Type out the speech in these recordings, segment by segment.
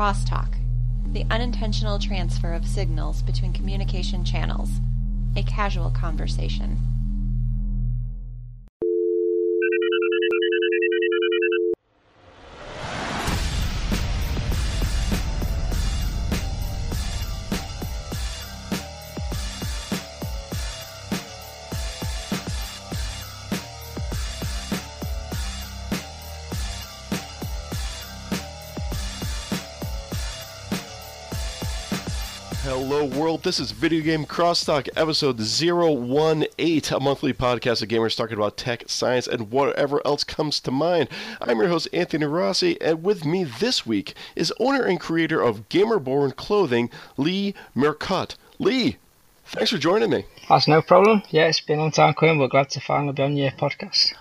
Crosstalk, the unintentional transfer of signals between communication channels, a casual conversation. This is Video Game Crosstalk, episode 018, a monthly podcast of gamers talking about tech, science, and whatever else comes to mind. I'm your host, Anthony Rossi, and with me this week is owner and creator of Gamerborn Clothing, Lee Mercott. Lee, thanks for joining me. That's no problem. Yeah, it's been a long time coming. We're glad to finally be on your podcast.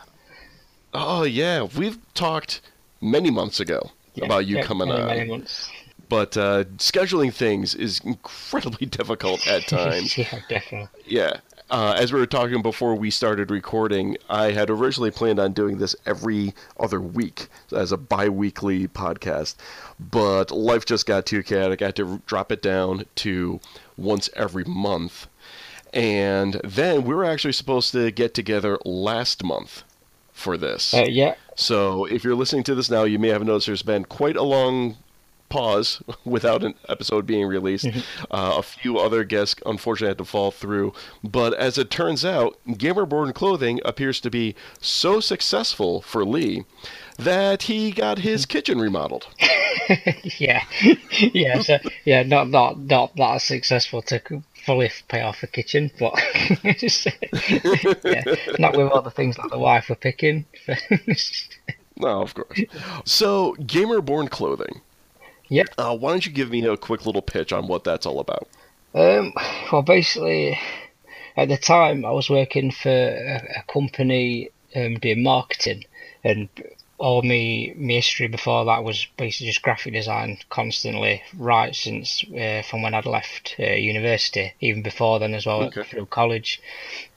Oh, yeah. We've talked many months ago Yeah, about you yeah, coming many, on. Many months. But uh, scheduling things is incredibly difficult at times. yeah, definitely. yeah. Uh, as we were talking before we started recording, I had originally planned on doing this every other week as a bi weekly podcast, but life just got too chaotic. I had to drop it down to once every month. And then we were actually supposed to get together last month for this. Uh, yeah, So if you're listening to this now, you may have noticed there's been quite a long pause without an episode being released. Uh, a few other guests unfortunately had to fall through. But as it turns out, Gamerborn Clothing appears to be so successful for Lee that he got his kitchen remodeled. yeah, yeah. So yeah, not not not that successful to fully pay off the kitchen, but just, yeah, not with all the things like the wife were picking. No, of course. So, Gamerborn Clothing. Yep. Uh, why don't you give me a quick little pitch on what that's all about? Um, well, basically, at the time I was working for a, a company um, doing marketing, and all me my history before that was basically just graphic design constantly, right since uh, from when I'd left uh, university, even before then as well Okay. through college.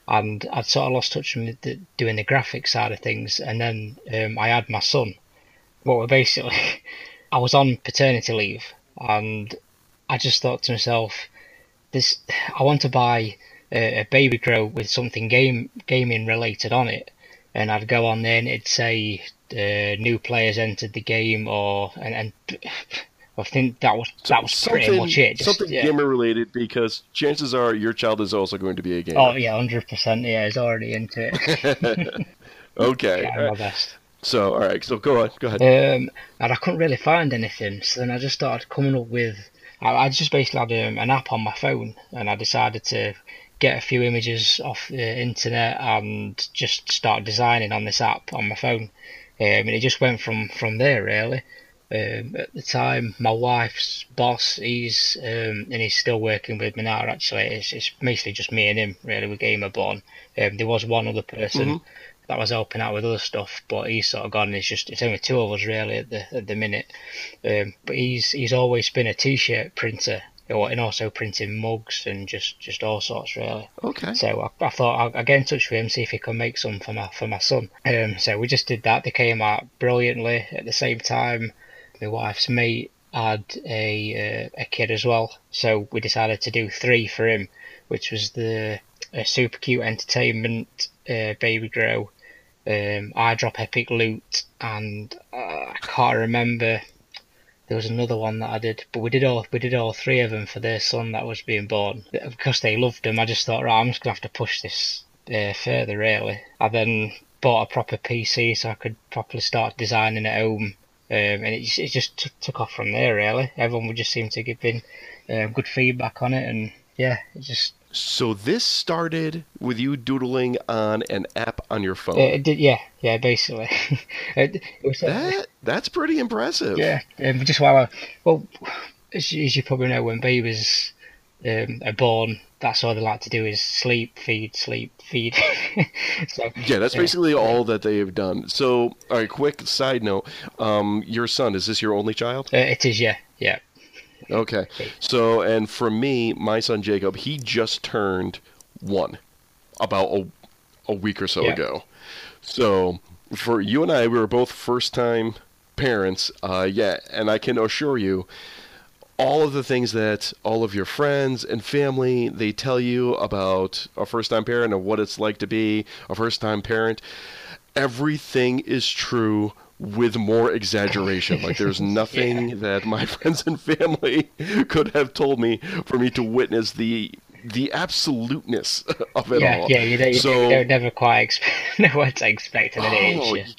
And I'd sort of lost touch with the, doing the graphic side of things, and then um, I had my son. What were basically, I was on paternity leave, and I just thought to myself, this I want to buy a, a baby grow with something game gaming related on it, and I'd go on there and it'd say uh, new players entered the game, or and, and I think that was that was pretty something, much it. Just, something yeah. gamer related because chances are your child is also going to be a gamer. Oh yeah, hundred percent. Yeah, he's already into it. okay. Trying my best. So, all right. So, go on. Go ahead. Um, and I couldn't really find anything, so then I just started coming up with. I, I just basically had um, an app on my phone, and I decided to get a few images off the internet and just start designing on this app on my phone. Um, and it just went from from there really. Um, at the time, my wife's boss, he's um, and he's still working with me now. Actually, it's, it's basically just me and him really with Gamerborn. Um, there was one other person Mhm. That was helping out with other stuff, but he's sort of gone. It's just it's only two of us really at the at the minute. Um, but he's he's always been a t-shirt printer, and also printing mugs and just just all sorts really. Okay. So I, I thought I'll get in touch with him see if he can make some for my for my son. Um, so we just did that. They came out brilliantly. At the same time, my wife's mate had a uh, a kid as well, so we decided to do three for him, which was the uh, super cute entertainment uh, baby grow, um, eyedrop epic loot, and uh, I can't remember. There was another one that I did, but we did all we did all three of them for their son that was being born. Because they loved them, I just thought, right, I'm just gonna have to push this uh, further. Really, I then bought a proper PC so I could properly start designing at home, um, and it, just- it just t- took off from there. Really, everyone would just seem to give in uh, good feedback on it, and yeah, it just So, this started with you doodling on an app on your phone. uh, did, yeah, yeah, basically. it, it was, that that's pretty impressive. Yeah, um, just while I, well, as, you- as you probably know, when babies um, are born, that's all they like to do is sleep, feed, sleep, feed. so Yeah, that's basically all that they have done. So, all right, quick side note. Um, your son, is this your only child? uh, it is, yeah, yeah. Okay. So, and for me, my son Jacob, he just turned one about a, a week or so Yeah. ago. So, for you and I, we were both first time parents, uh, yeah, and I can assure you, all of the things that all of your friends and family they tell you about a first-time parent and what it's like to be a first-time parent, everything is true with more exaggeration. Like there's nothing yeah. that my friends and family could have told me for me to witness the the absoluteness of it yeah, all. Yeah, you don't, you so, don't never quite expect, know what to expect at an oh, age.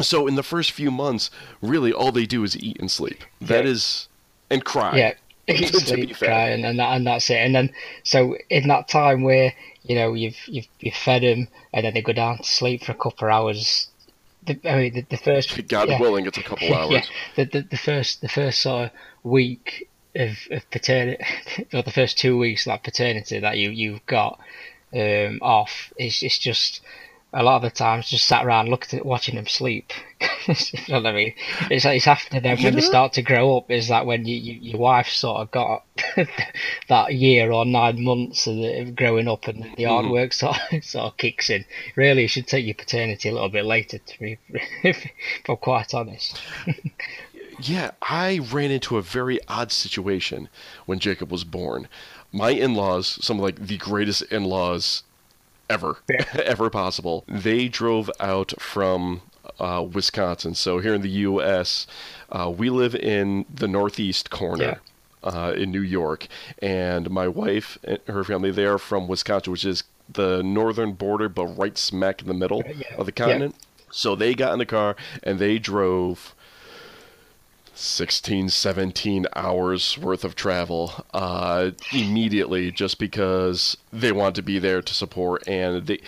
So in the first few months, really all they do is eat and sleep. That yeah. is and cry. Yeah, eat, sleep, cry, and and, that, and that's it. And then so in that time where you know you've you've you've fed them, and then they go down to sleep for a couple of hours. The, I mean, the, the first God yeah, willing, it's a couple hours. Yeah, the, the the first the first sort of week of, of paternity, or the first two weeks of that paternity that you you've got um, off, it's it's just a lot of the times just sat around looking at watching them sleep. You know what I mean? It's it's after them when they start to grow up. Is that when you, you your wife sort of got that year or nine months of growing up and the hard mm. work sort of, sort of kicks in. Really, you should take your paternity a little bit later. To be, if I'm quite honest. yeah, I ran into a very odd situation when Jacob was born. My in-laws, some of like the greatest in-laws ever, ever possible. They drove out from uh, Wisconsin. So here in the U.S., uh, we live in the northeast corner. Yeah. Uh, in New York, and my wife and her family they are from Wisconsin, which is the northern border, but right smack in the middle yeah. of the continent. Yeah. So they got in the car and they drove 16, 17 hours worth of travel uh, immediately just because they want to be there to support. And they,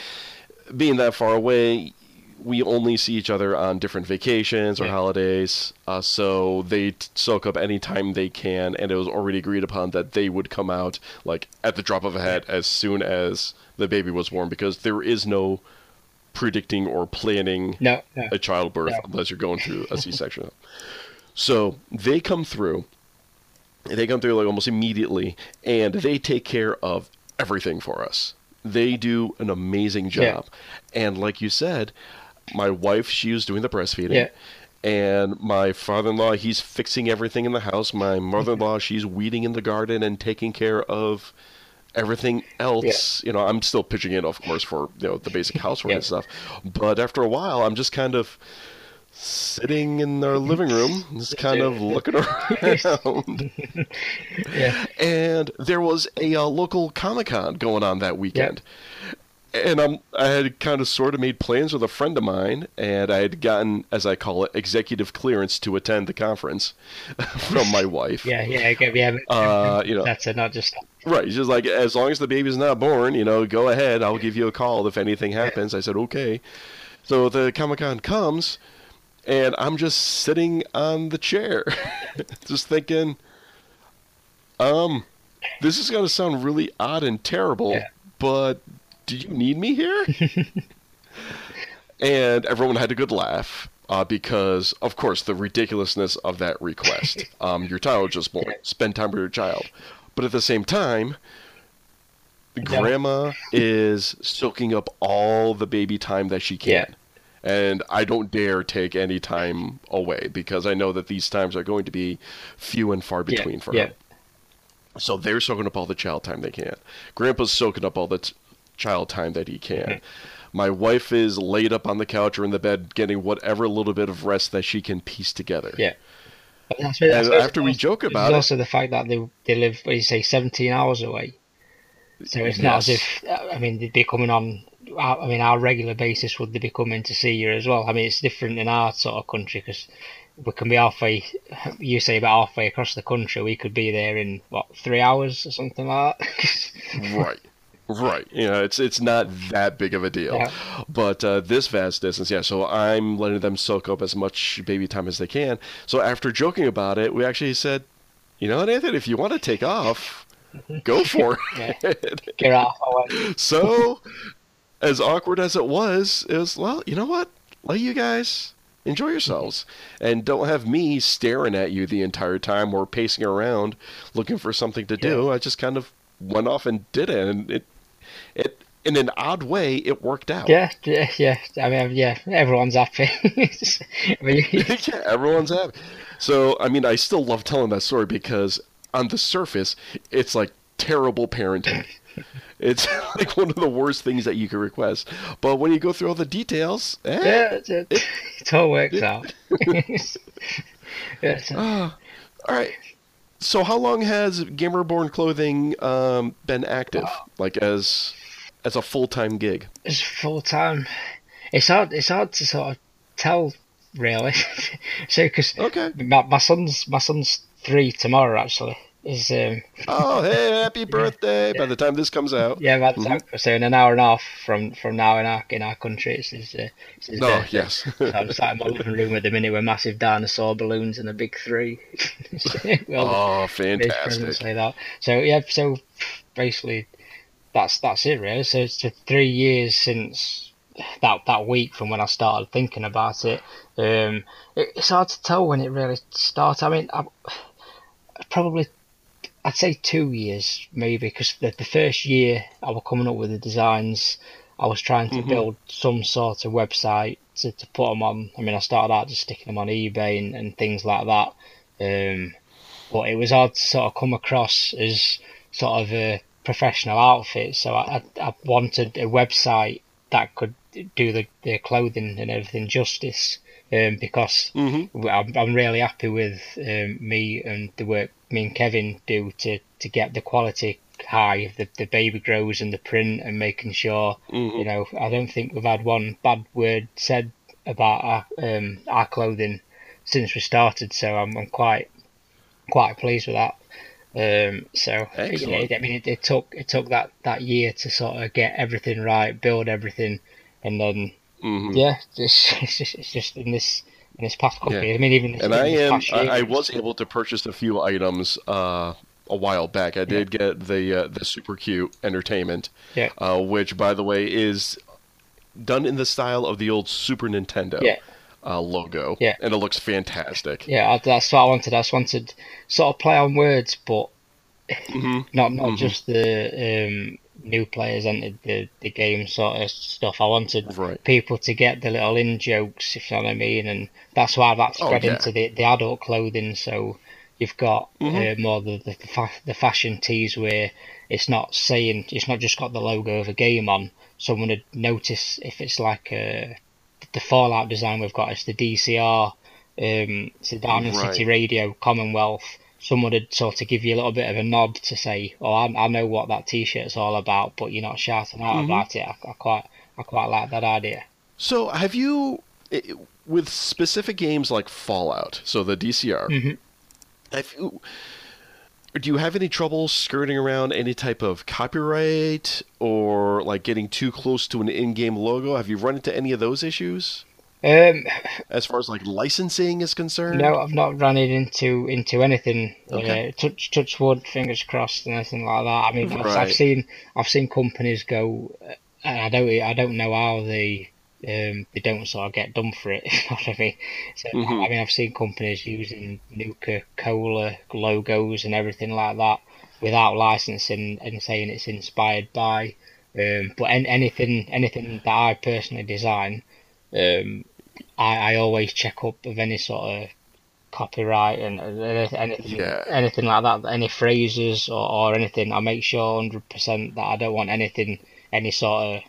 being that far away, we only see each other on different vacations or yeah. holidays. Uh, so they t- soak up any time they can. And it was already agreed upon that they would come out like at the drop of a hat as soon as the baby was born because there is no predicting or planning no, no, a childbirth no. unless you're going through a C-section. So they come through. They come through like almost immediately, and they take care of everything for us. They do an amazing job. Yeah. And like you said, my wife, she was doing the breastfeeding. Yeah. And my father in law, he's fixing everything in the house. My mother in law, she's weeding in the garden and taking care of everything else. Yeah. You know, I'm still pitching in, of course, for you know the basic housework yeah. and stuff. But after a while, I'm just kind of sitting in our living room, just kind of looking around. yeah. And there was a uh, local Comic Con going on that weekend. And I'm, I had kind of sort of made plans with a friend of mine, and I had gotten, as I call it, executive clearance to attend the conference from my wife. Yeah, yeah, yeah. Uh, you know, that's it, not just right. She's just like, as long as the baby's not born, you know, go ahead. I'll give you a call if anything happens. I said, okay. So the Comic Con comes, and I'm just sitting on the chair, just thinking, um, this is going to sound really odd and terrible, yeah. but do you need me here? and everyone had a good laugh. Uh, because, of course, the ridiculousness of that request. Um, your child just born. Spend time with your child. But at the same time, grandma is soaking up all the baby time that she can. Yeah and I don't dare take any time away because I know that these times are going to be few and far between yeah, for yeah. her. So they're soaking up all the child time they can. Grandpa's soaking up all the t- child time that he can. Mm-hmm. My wife is laid up on the couch or in the bed getting whatever little bit of rest that she can piece together. Yeah. That's, and after we joke about it, also the fact that they they live, what you say, seventeen hours away. So it's yes. not as if I mean they'd be coming on I mean, our regular basis would they be coming to see you as well? I mean, it's different in our sort of country because we can be halfway. You say about halfway across the country, we could be there in what three hours or something like that. right. Right, you know, it's it's not that big of a deal, yeah. but uh, this vast distance, yeah. So I'm letting them soak up as much baby time as they can. So after joking about it, we actually said, you know, Nathan, if you want to take off, go for it. Get off. so as awkward as it was, it was well, you know what? Let you guys enjoy yourselves and don't have me staring at you the entire time or pacing around looking for something to do. Yeah. I just kind of went off and did it, and it it in an odd way, it worked out. Yeah, yeah, yeah. I mean, yeah, everyone's happy. I mean, yeah, everyone's happy. So, I mean, I still love telling that story because on the surface, it's like terrible parenting. It's like one of the worst things that you could request. But when you go through all the details, eh, yeah, it, it, it all works out. yeah, so- all right. So, how long has Gamerborn Clothing um, been active, like as as a full time gig? it's full time. It's hard. It's hard to sort of tell, really. so, because Okay. my, my son's my son's three tomorrow actually. Is um Oh, hey, happy birthday! By the time this comes out, yeah, by the time so in an hour and a half from from now in our in our country, it's his, uh, it's his oh birthday. yes, So I'm sat in my living room at the minute with massive dinosaur balloons and a big three. Well, oh, fantastic! like that. So yeah, so basically that's that's it really. So it's three years since that that week from when I started thinking about it. Um, it it's hard to tell when it really started. I mean, I, probably I'd say two years maybe because the, the first year I was coming up with the designs, I was trying to build some sort of website to, to put them on. I mean, I started out just sticking them on eBay and, and things like that. Um, but it was hard to sort of come across as sort of a professional outfit. So I, I, I wanted a website that could do the, the clothing and everything justice. Um, because Mm-hmm. I'm, I'm really happy with um, me and the work me and Kevin do to, to get the quality high, the the baby grows and the print, and making sure Mhm. you know I don't think we've had one bad word said about our um, our clothing since we started. So I'm, I'm quite quite pleased with that. Um, so you know, I mean, it, it took it took that, that year to sort of get everything right, build everything, and then hmm yeah, it's, it's just it's just in this in this past couple Yeah. years. I mean, even this, And I am. I, year, I was able to purchase a few items uh, a while back. I did get the uh, the super cute entertainment, Yeah. uh, which by the way is done in the style of the old Super Nintendo Yeah. Uh, logo. Yeah. and it looks fantastic. Yeah, that's what I wanted. I just wanted sort of play on words, but Mhm. not not Mhm. just the um, new players entered the the game sort of stuff. I wanted Right. people to get the little in jokes, if you know what I mean, and that's why that Oh, spread yeah. into the the adult clothing. So you've got Mhm. uh, more the the, the, fa- the fashion tees where it's not saying it's not just got the logo of a game on. Someone would notice if it's like a the Fallout design we've got. It's the DCR, um, it's the Diamond Right. City Radio Commonwealth. Someone would sort of give you a little bit of a nod to say, "Oh, I, I know what that T-shirt's all about," but you're not shouting out Mhm. about it. I, I quite, I quite like that idea. So have you with specific games like Fallout, so the DCR? Mhm. Have you, do you have any trouble skirting around any type of copyright or like getting too close to an in-game logo? Have you run into any of those issues Um, as far as like licensing is concerned? no, I've not run into into anything. Okay. Uh, touch touch wood, fingers crossed, and anything like that. I mean, I've, I've seen I've seen companies go, uh, and I don't I don't know how they um they don't sort of get done for it. You know what I mean. So Mhm. I mean, I've seen companies using Nuka Cola logos and everything like that without licensing and saying it's inspired by. Um, but an anything anything that I personally design, um, I, I always check up of any sort of copyright and and anything, Yeah. anything like that, any phrases or, or anything. I make sure hundred percent that I don't want anything, any sort of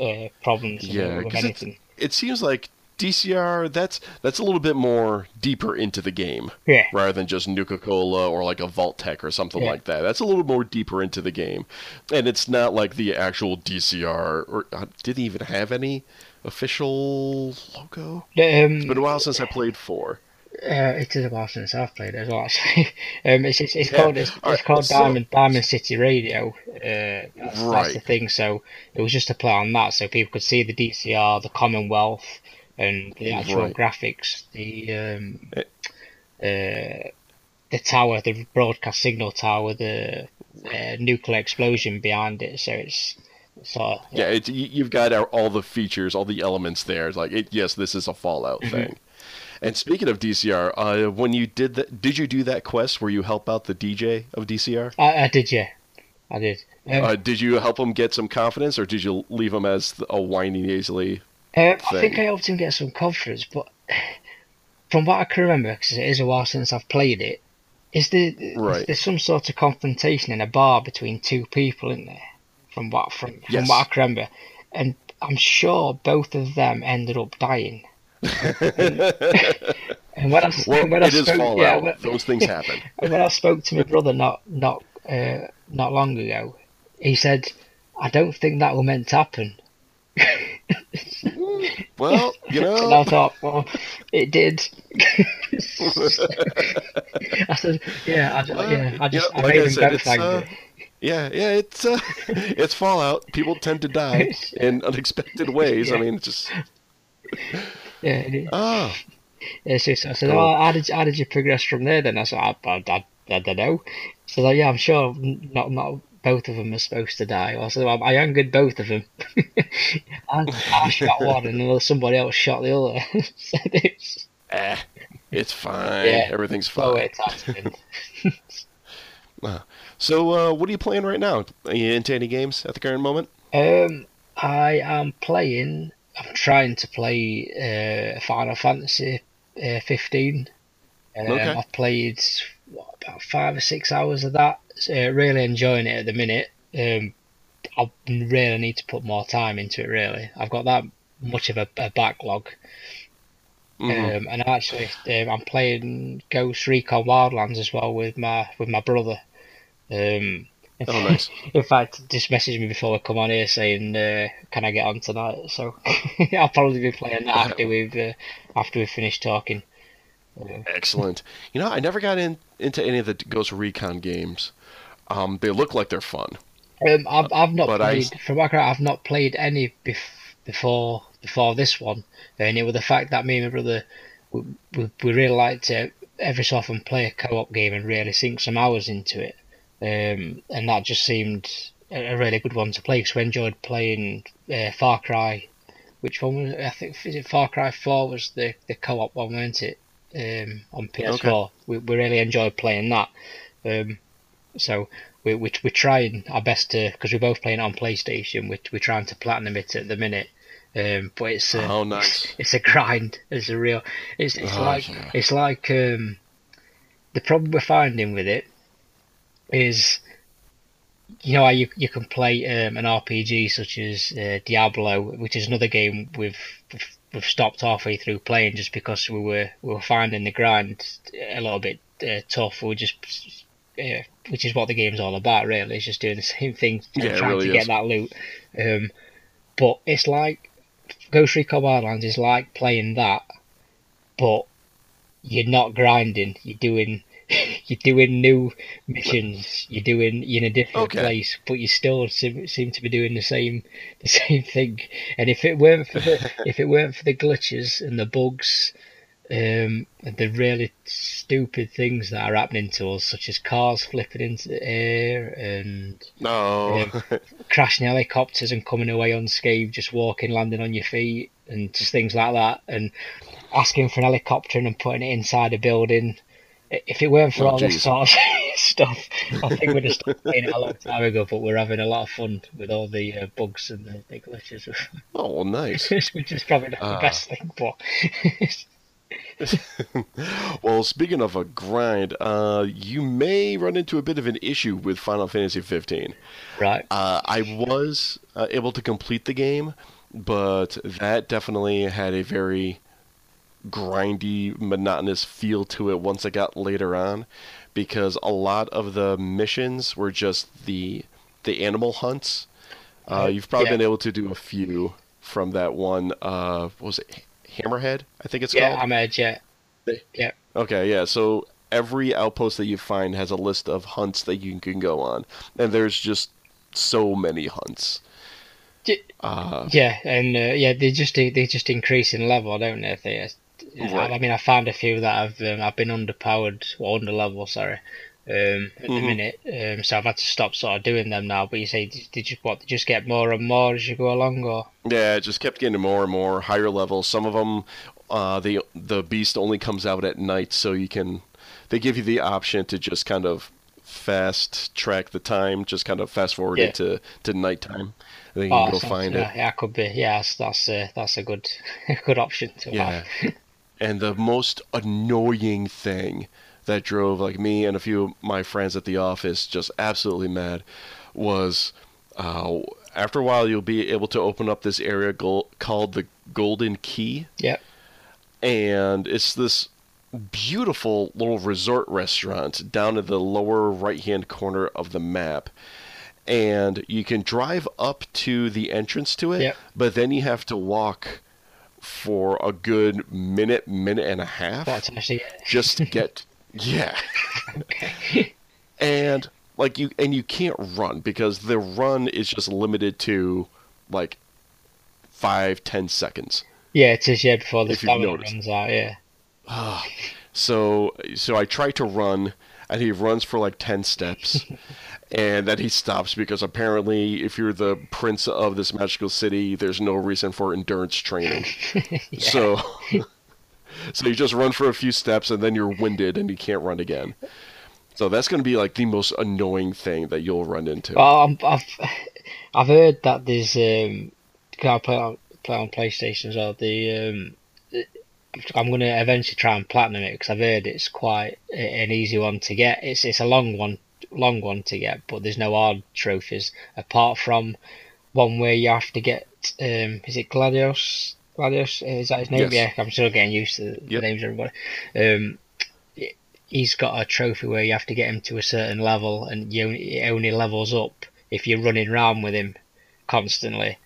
uh, problems Yeah, with 'cause anything. It seems like DCR that's that's a little bit more deeper into the game Yeah, rather than just Nuka Cola or like a Vault-Tec or something Yeah. like that. That's a little more deeper into the game, and it's not like the actual DCR. Or uh, didn't even have any official logo. um, It's been a while since I played four. Uh, it is a since I've played it as well. Actually, um, it's it's, it's Yeah. called it's, it's called so- Diamond Diamond City Radio. Uh, that's, that's the thing. So it was just to play on that, so people could see the DCR, the Commonwealth, and the actual Right. graphics, the um, Eh. uh, the tower, the broadcast signal tower, the uh, nuclear explosion behind it. So it's sort of Yeah, it, you- you've got all the features, all the elements there. It's like, it, yes, this is a Fallout Mm-hmm. thing. And speaking of DCR, uh, when you did that, did you do that quest where you help out the DJ of DCR? I, I did, yeah. I did. Um, Uh, did you help him get some confidence, or did you leave him as a whiny nasally? Um, I think. I helped him get some confidence, but from what I can remember, because it is a while since I've played it, is there Right. is there some sort of confrontation in a bar between two people in there? From what from, from Yes. what I can remember, and I'm sure both of them ended up dying. And when I, Well, when I it is spoke, Fallout. yeah, when, Those things happen. and when I spoke to my brother not not uh, not long ago, he said, "I don't think that was meant to happen." Well, you And I know, thought, well, it did. I said, yeah, I, Well, yeah, I you just know, I like made I him said, both it's, uh, yeah, yeah, it's uh, it's Fallout. People tend to die in unexpected ways. I mean, it's just Yeah, it is. oh, Yeah, so, so I said, Cool. oh, how did how did you progress from there? Then I said, I, I, I, I don't know. So like, yeah, I'm sure not not both of them are supposed to die. I said, well, I angered both of them. I, I shot one, and then somebody else shot the other. so it's eh, it's fine. Yeah. Everything's well, fine. it's happening. So, uh, what are you playing right now? Are you into any games at the current moment? Um, I am playing. I'm trying to play uh, Final Fantasy uh, 15. Um, Okay. I've played what, about five or six hours of that. Uh, really enjoying it at the minute. Um, I really need to put more time into it. Really, I've got that much of a, a backlog. Mhm. Um, and actually, um, I'm playing Ghost Recon Wildlands as well with my with my brother. Um, Oh, nice. in fact, just messaged me before I come on here saying, uh, "Can I get on tonight?" So I'll probably be playing that after we've uh, after we've finished talking. Um, Excellent. You know, I never got in into any of the Ghost Recon games. Um, they look like they're fun. Um, I've I've not But I- played from what I I've not played any bef- before before this one, and it was the fact that me and my brother we, we, we really like to every so often play a co-op game and really sink some hours into it, um, and that just seemed a, a really good one to play because we enjoyed playing uh, Far Cry. Which one was it? I think is it Far Cry Four was the, the co-op one, weren't it? Um, on PS4, we, we really enjoyed playing that. Um, so we, we, we're trying our best to because we're both playing it on PlayStation. We're, we're trying to platinum it at the minute, um, but it's a, Oh, nice. it's, it's a grind. It's a real. It's it's Oh, like yeah. it's like um, the problem we're finding with it is you know how you you can play um, an RPG such as uh, Diablo, which is another game we've we've- stopped halfway through playing just because we were we were finding the grind a little bit uh, tough. We were just uh, which is what the game's all about, really. It's just doing the same thing, and Yeah, trying really to get that loot. Um, but it's like Ghost Recon Wildlands is like playing that, but you're not grinding. You're doing you're doing new missions. You're doing you're in a different Okay. place, but you still seem, seem to be doing the same the same thing. And if it weren't for the if it weren't for the glitches and the bugs, um, and the really stupid things that are happening to us, such as cars flipping into the air and No. crashing helicopters and coming away unscathed, just walking, landing on your feet, and just things like that, and asking for an helicopter and putting it inside a building. If it weren't for Oh, all geez. this sort of stuff, I think we'd have stopped playing it a long time ago. But we're having a lot of fun with all the uh, bugs and the, the glitches, oh, well, nice. which is probably not Ah. the best thing. But well, speaking of a grind, uh, you may run into a bit of an issue with Final Fantasy 15. right, Uh, I was uh, able to complete the game, but that definitely had a very grindy, monotonous feel to it once I got later on, because a lot of the missions were just the the animal hunts. Uh, Uh, you've probably yeah. been able to do a few from that one. Uh, what was it Hammerhead? I think it's yeah, called. Edge. Yeah, yeah, Okay, yeah. So every outpost that you find has a list of hunts that you can go on, and there's just so many hunts. Uh, yeah, and uh, yeah, they just they just increase in level, don't they? They, I- Right. I mean, I found a few that I've um, I've been underpowered or under level, sorry, um, at the Mhm. minute. Um, so I've had to stop sort of doing them now. But you say, did, you what? Did you just get more and more as you go along, or yeah, just kept getting more and more higher levels. Some of them, uh, the the beast only comes out at night, so you can. They give you the option to just kind of fast track the time, just kind of fast forward Yeah. it to to nighttime. I think you Oh, can go find yeah, it. Yeah, could be. Yeah, that's that's a, that's a good good option to Yeah. have. And the most annoying thing that drove like me and a few of my friends at the office just absolutely mad was uh, after a while you'll be able to open up this area gol- called the Galdin Quay, Yep. and it's this beautiful little resort restaurant down in the lower right hand corner of the map. And you can drive up to the entrance to it, Yep. but then you have to walk for a good minute, minute and a half That's actually just to get yeah okay. and like you and you can't run because the run is just limited to like five ten seconds Yeah, it is. Yeah, before the stamina runs out. Yeah. Ah. so so i try to run and he runs for like 10 steps and then he stops because apparently if you're the prince of this magical city there's no reason for endurance training. So so you just run for a few steps and then you're winded and you can't run again. So that's going to be like the most annoying thing that you'll run into. Well, I'm, I've I've heard that there's um, can I play on play on PlayStation as well. The um, I'm gonna eventually try and platinum it because I've heard it's quite an easy one to get. It's it's a long one, long one to get, but there's no hard trophies apart from one where you have to get. Um, is it Gladios? Gladios is that his name? Yes. Yeah, I'm still getting used to the Yep. names of everybody. Um, he's got a trophy where you have to get him to a certain level, and you only, it only levels up if you're running around with him constantly.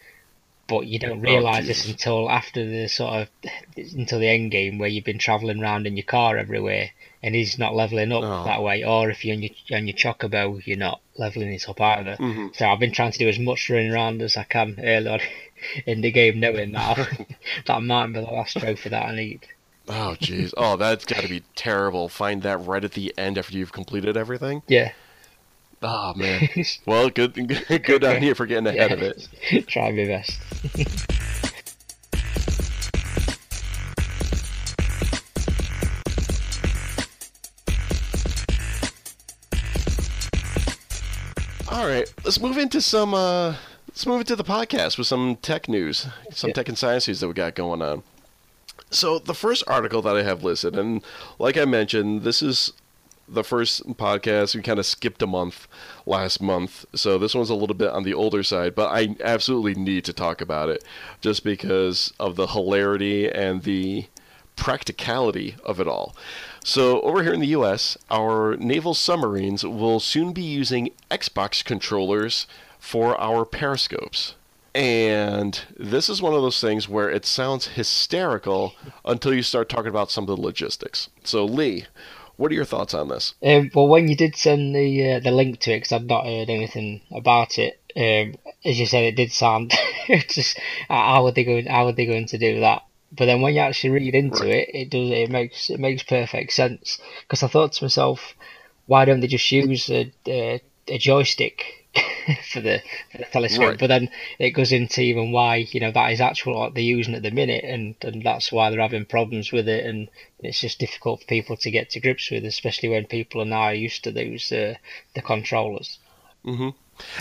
But you don't realise this until after the sort of until the end game where you've been travelling around in your car everywhere, and he's not leveling up Oh. that way. Or if you're on your on your chocobo, you're not leveling it up either. Mhm. So I've been trying to do as much running around as I can early on in the game, knowing that that might be the last trophy that I need. oh jeez oh that's got to be terrible find that right at the end after you've completed everything Yeah. Oh man well good good on you for getting ahead of it Try my best. All right, let's move into some. Uh, let's move into the podcast with some tech news, some Yeah. tech and science news that we got going on. So the first article that I have listed, and like I mentioned, this is the first podcast. We kind of skipped a month last month, so this one's a little bit on the older side. But I absolutely need to talk about it, just because of the hilarity and the practicality of it all. So, over here in the US, our naval submarines will soon be using Xbox controllers for our periscopes. And this is one of those things where it sounds hysterical until you start talking about some of the logistics. So, Lee, what are your thoughts on this? Um, well, when you did send the uh, the link to it, because I've not heard anything about it, um, as you said, it did sound just how are they going? How are they going to do that? But then when you actually read into Right. it, it does it makes it makes perfect sense. Because I thought to myself, why don't they just use a a, a joystick for the for the telescope? Right. But then it goes into even why you know that is actual what they're using at the minute, and and that's why they're having problems with it, and it's just difficult for people to get to grips with, especially when people are now used to those uh, the controllers. hmm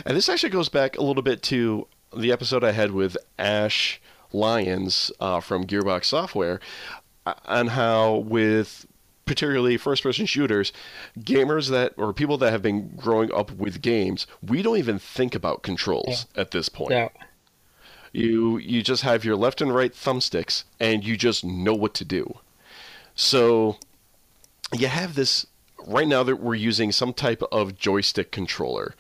And this actually goes back a little bit to the episode I had with Ash Lyons uh, from Gearbox Software uh, on how, with particularly first person shooters, gamers that, or people that have been growing up with games, we don't even think about controls at this point. Yeah, You you just have your left and right thumbsticks, and you just know what to do. So you have this right now that we're using some type of joystick controller,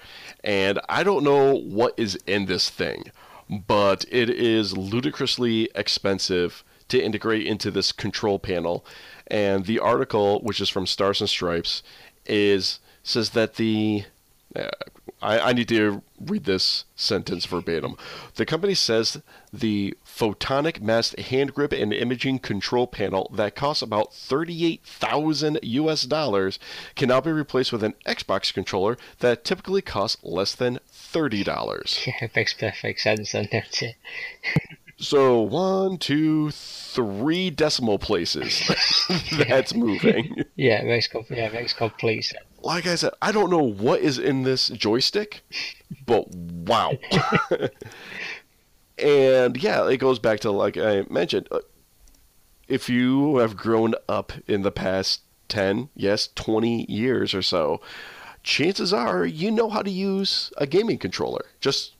and I don't know what is in this thing, but it is ludicrously expensive to integrate into this control panel. And the article, which is from Stars and Stripes, is says that the uh, I, I need to read this sentence verbatim. The company says the photonic mast hand grip and imaging control panel that costs about 38,000 US dollars can now be replaced with an Xbox controller that typically costs less than $30. yeah, makes perfect sense, then, don't it? So, one, two, three decimal places that's moving. Yeah, it makes yeah, it makes complete sense. like I said, I don't know what is in this joystick, but wow. and yeah, it goes back to like I mentioned. uh, If you have grown up in the past 10, yes, 20 years or so, chances are you know how to use a gaming controller just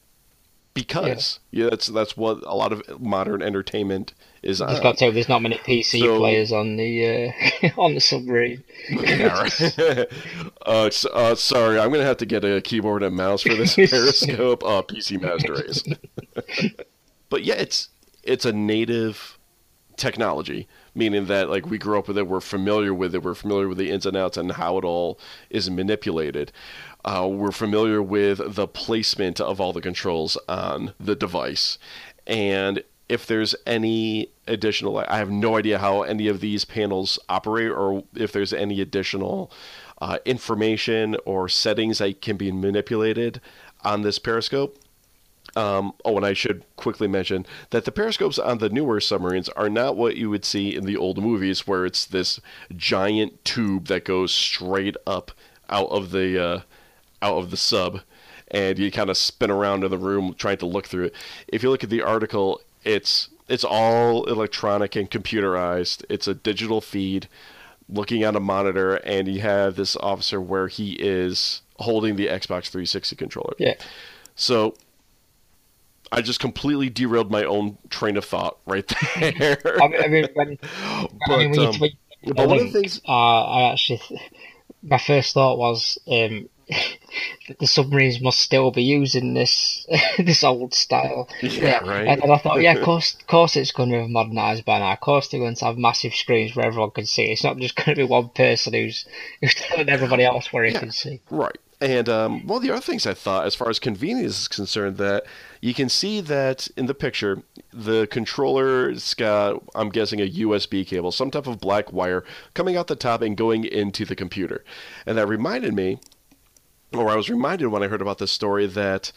because. Yeah, that's that's what a lot of modern entertainment is I've on. got to there's not many PC So- players on the uh, on the submarine. Yeah, right. uh, s- uh, sorry, I'm gonna have to get a keyboard and mouse for this Periscope uh, PC Master Race. but yeah, it's it's a native technology, meaning that like we grew up with it, we're familiar with it, we're familiar with the ins and outs and how it all is manipulated. Uh, we're familiar with the placement of all the controls on the device, and if there's any additional, I have no idea how any of these panels operate, or if there's any additional uh, information or settings that can be manipulated on this periscope. Um, oh, and I should quickly mention that the periscopes on the newer submarines are not what you would see in the old movies, where it's this giant tube that goes straight up out of the uh, out of the sub, and you kind of spin around in the room trying to look through it. If you look at the article, it's it's all electronic and computerized. It's a digital feed, looking at a monitor, and you have this officer where he is holding the Xbox 360 controller. Yeah, So I just completely derailed my own train of thought right there. I mean, I mean, when, But, I mean, um, tweet but one of the things- uh, I actually, my first thought was um, that the submarines must still be using this this old style. Yeah, right. And then I thought, yeah, of course, of course, it's going to be modernised by now. Of course, they're going to have massive screens where everyone can see. It's not just going to be one person who's who's telling everybody else where he Yeah. can see. Right. And um, one of the other things I thought, as far as convenience is concerned, that you can see that in the picture, the controller's got, I'm guessing, a USB cable, some type of black wire coming out the top and going into the computer. And that reminded me, or I was reminded when I heard about this story, that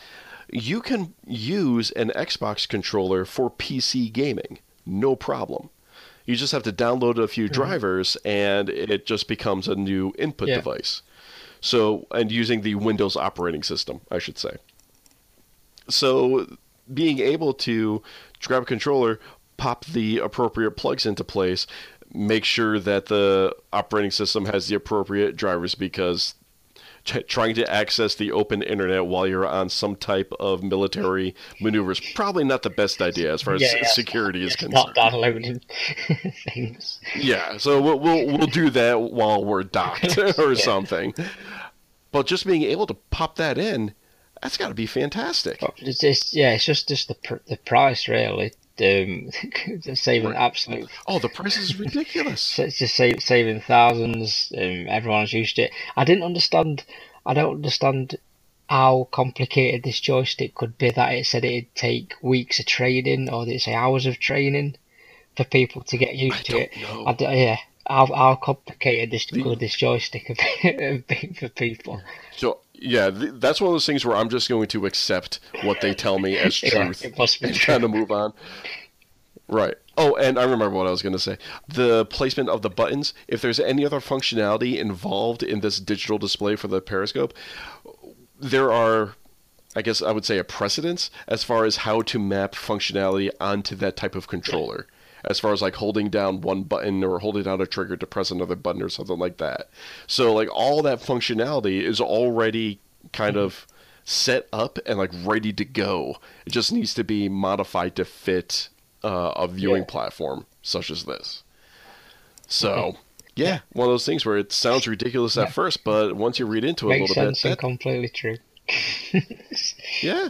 you can use an Xbox controller for PC gaming, no problem. You just have to download a few drivers, and it just becomes a new input Yeah. device. So, and using the Windows operating system, I should say. So, being able to grab a controller, pop the appropriate plugs into place, make sure that the operating system has the appropriate drivers because t- trying to access the open internet while you're on some type of military maneuvers. Probably not the best idea as far as Yeah, yeah. security is concerned. not downloading things. Yeah, so we'll, we'll we'll do that while we're docked or Yeah. something. But just being able to pop that in, that's got to be fantastic. It's, yeah, it's just just the the price really. Um, saving absolute. Oh, the price is ridiculous. It's just save, saving thousands. Um, everyone's used to it. I didn't understand. I don't understand how complicated this joystick could be. That it said it'd take weeks of training, or did it say hours of training for people to get used I to don't it? know. I d- yeah. How, how complicated this The- could this joystick have been for people? So yeah, th- that's one of those things where I'm just going to accept what they tell me as Yeah, truth it must be and true. kind of move on. Right. Oh, and I remember what I was going to say. The placement of the buttons. If there's any other functionality involved in this digital display for the Periscope, there are, I guess I would say, a precedence as far as how to map functionality onto that type of controller. As far as like holding down one button or holding down a trigger to press another button or something like that. So like all that functionality is already kind of set up and like ready to go. It just needs to be modified to fit uh, a viewing Yeah. platform such as this. So, yeah, one of those things where it sounds ridiculous Yeah. at first, but once you read into it a Makes little bit, sense and that, completely true. yeah,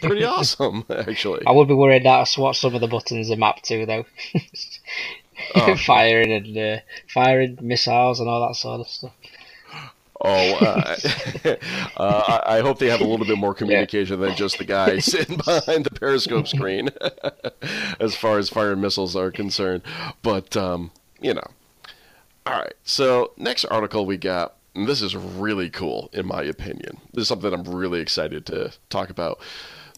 pretty awesome actually. I would be worried that's what some of the buttons are mapped to, though. Oh. firing and uh, firing missiles and all that sort of stuff. Oh, uh, uh, I I hope they have a little bit more communication than just the guy sitting behind the periscope screen, as far as fire missiles are concerned. But um, you know, all right. So next article we got, and this is really cool in my opinion. This is something I'm really excited to talk about.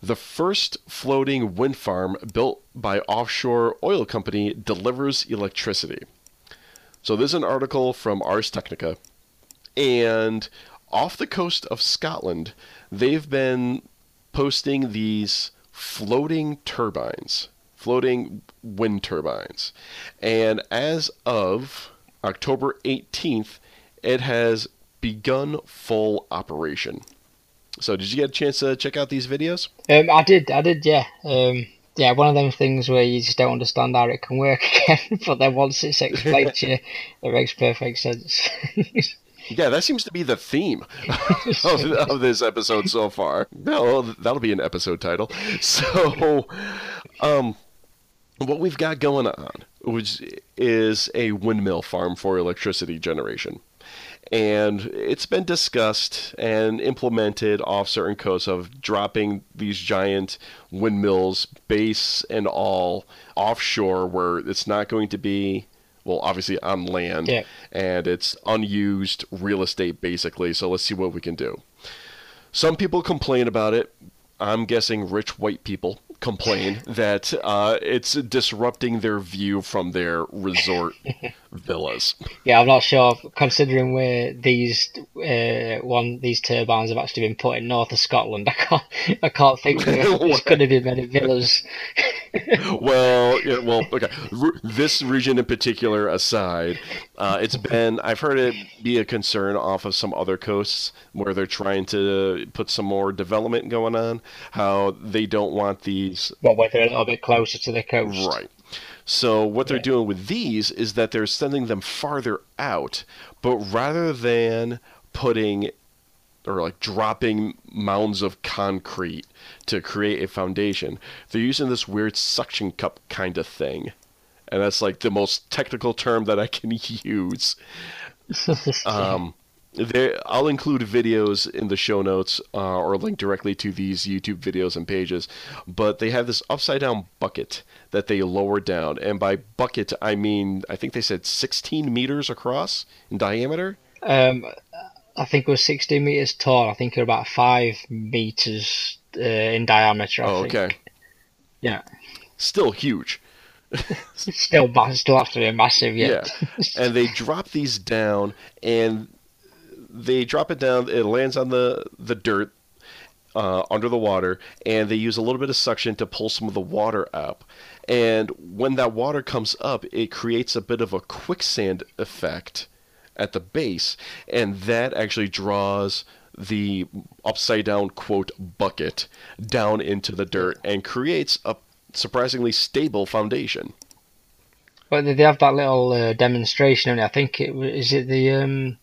The first floating wind farm built by offshore oil company delivers electricity. So this is an article from Ars Technica And off the coast of Scotland, they've been posting these floating turbines, floating wind turbines. And as of October 18th, it has begun full operation. So, did you get a chance to check out these videos? Um, I did, I did, yeah. Um, yeah, one of them things where you just don't understand how it can work again, but then once it's explained to you, it makes perfect sense. Yeah, that seems to be the theme of, of, this episode so far. No, that'll be an episode title. So, um, what we've got going on, which is a windmill farm for electricity generation. And it's been discussed and implemented off certain coasts of dropping these giant windmills, base and all, offshore where it's not going to be well, obviously on land, yeah. and it's unused real estate basically. So let's see what we can do. Some people complain about it. I'm guessing rich white people complain that uh, it's disrupting their view from their resort villas. Yeah, I'm not sure. Considering where these uh, one these turbines have actually been put in north of Scotland, I can't I can't think there's going to be many villas. well, yeah, well, okay. this region in particular aside, uh, it's been I've heard it be a concern off of some other coasts where they're trying to put some more development going on. How they don't want these. Well, where they're a little bit closer to the coast, right? So what they're doing with these is that they're sending them farther out, but rather than putting or like dropping mounds of concrete to create a foundation, they're using this weird suction cup kind of thing. And that's like the most technical term that I can use. um, there, I'll include videos in the show notes uh, or link directly to these YouTube videos and pages. But they have this upside down bucket that they lower down. And by bucket, I mean, I think they said 16 meters across in diameter. Um, I think it was 16 meters tall. I think was about 5 meters uh, in diameter. I oh, think. okay. Yeah. Still huge. still, still have to be massive, yeah. yeah. And they drop these down, and they drop it down. It lands on the the dirt uh, under the water, and they use a little bit of suction to pull some of the water up. And when that water comes up, it creates a bit of a quicksand effect at the base, and that actually draws the upside down quote bucket down into the dirt and creates a surprisingly stable foundation. Well, they have that little uh, demonstration. I think it is it the um,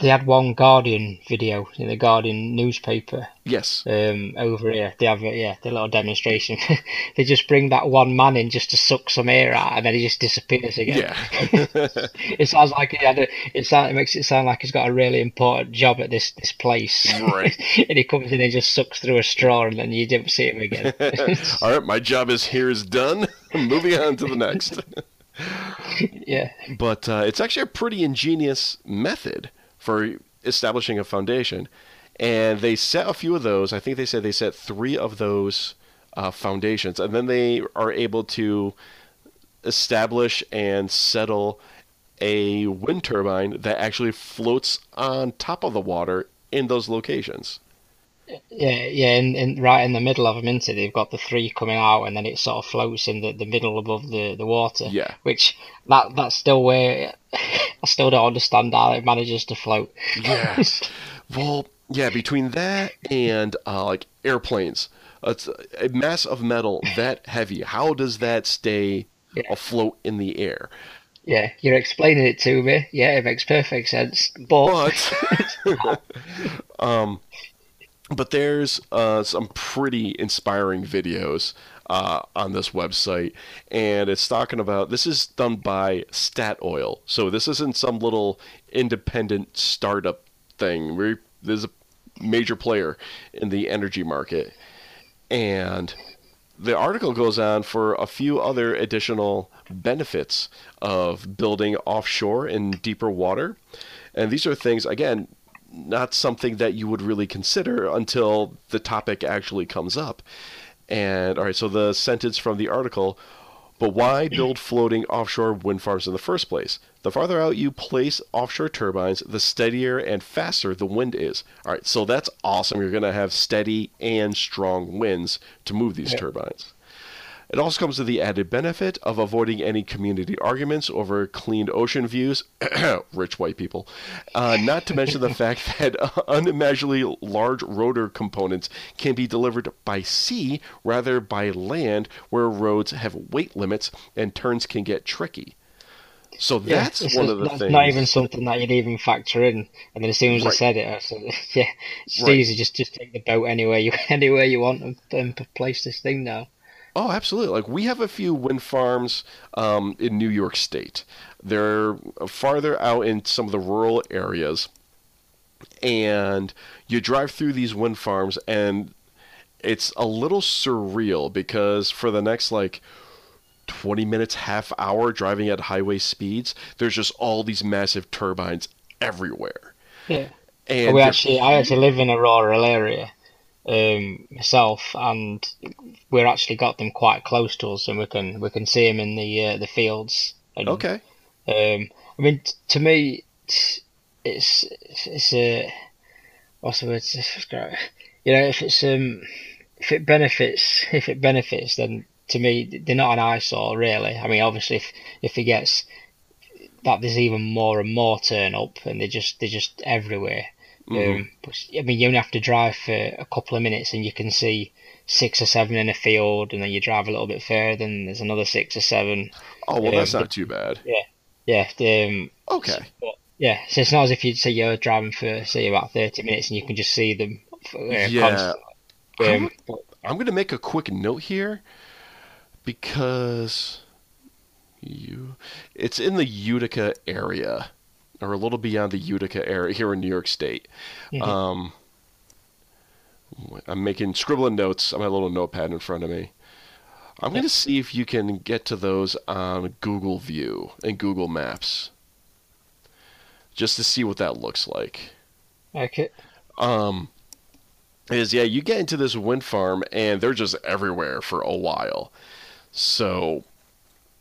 they had one Guardian video in the Guardian newspaper. Yes. Um, over here, they have yeah, the little demonstration. they just bring that one man in just to suck some air out, and then he just disappears again. Yeah. it sounds like he had a, it, sound, it makes it sound like he's got a really important job at this this place. Right. and he comes in and just sucks through a straw, and then you don't see him again. All right, my job is here is done. Moving on to the next. yeah. But uh, it's actually a pretty ingenious method for establishing a foundation. And they set a few of those. I think they said they set three of those uh, foundations, and then they are able to establish and settle a wind turbine that actually floats on top of the water in those locations. Yeah, yeah, in, in right in the middle of them, into they've got the three coming out, and then it sort of floats in the, the middle above the, the water. Yeah, which that that's still where I still don't understand how it manages to float. Yeah, well, yeah, between that and uh, like airplanes, it's a mass of metal that heavy. How does that stay yeah. afloat in the air? Yeah, you're explaining it to me. Yeah, it makes perfect sense. But, but um, but there's uh, some pretty inspiring videos uh, on this website, and it's talking about this is done by Statoil, so this isn't some little independent startup thing. We're, there's a major player in the energy market, and the article goes on for a few other additional benefits of building offshore in deeper water. And these are things, again, not something that you would really consider until the topic actually comes up. And all right, so the sentence from the article But why build floating offshore wind farms in the first place? The farther out you place offshore turbines, the steadier and faster the wind is. All right, so that's awesome. You're going to have steady and strong winds to move these Yeah. turbines. It also comes with the added benefit of avoiding any community arguments over cleaned ocean views, rich white people. Uh, not to mention the fact that unimaginably large rotor components can be delivered by sea rather by land, where roads have weight limits and turns can get tricky. So that's it's one of the not, things. not even something that you'd even factor in. And then as soon as I said it, I said, "Yeah, it's Right. easy. Just just take the boat anywhere you anywhere you want and, and place this thing now." Oh, absolutely. Like we have a few wind farms um, in New York State. They're farther out in some of the rural areas, and you drive through these wind farms, and it's a little surreal because for the next like 20 minutes, half hour driving at highway speeds, there's just all these massive turbines everywhere. Yeah. And we actually, I actually live in a rural area um, myself, and we're actually got them quite close to us, and we can we can see them in the uh, the fields. And, okay. Um, I mean, t- to me, it's it's, it's a what's the word? to describe it? You know, if it's um, if it benefits, if it benefits, then to me they're not an eyesore really. I mean, obviously, if if it gets that there's even more and more turn up, and they're just they're just everywhere. Mhm. Um, but, I mean, you only have to drive for a couple of minutes, and you can see six or seven in a field, and then you drive a little bit further, and there's another six or seven. Oh, well, yeah, that's not too bad. Yeah, yeah. um, Okay. but yeah, so it's not as if you say you're driving for say about thirty minutes and you can just see them uh, Yeah. constantly. Um, I'm going to make a quick note here because you it's in the Utica area or a little beyond the Utica area here in New York State. Mhm. Um, I'm making scribbling notes on my little notepad in front of me. I'm going to see if you can get to those on Google View and Google Maps just to see what that looks like okay, um is yeah you get into this wind farm and they're just everywhere for a while so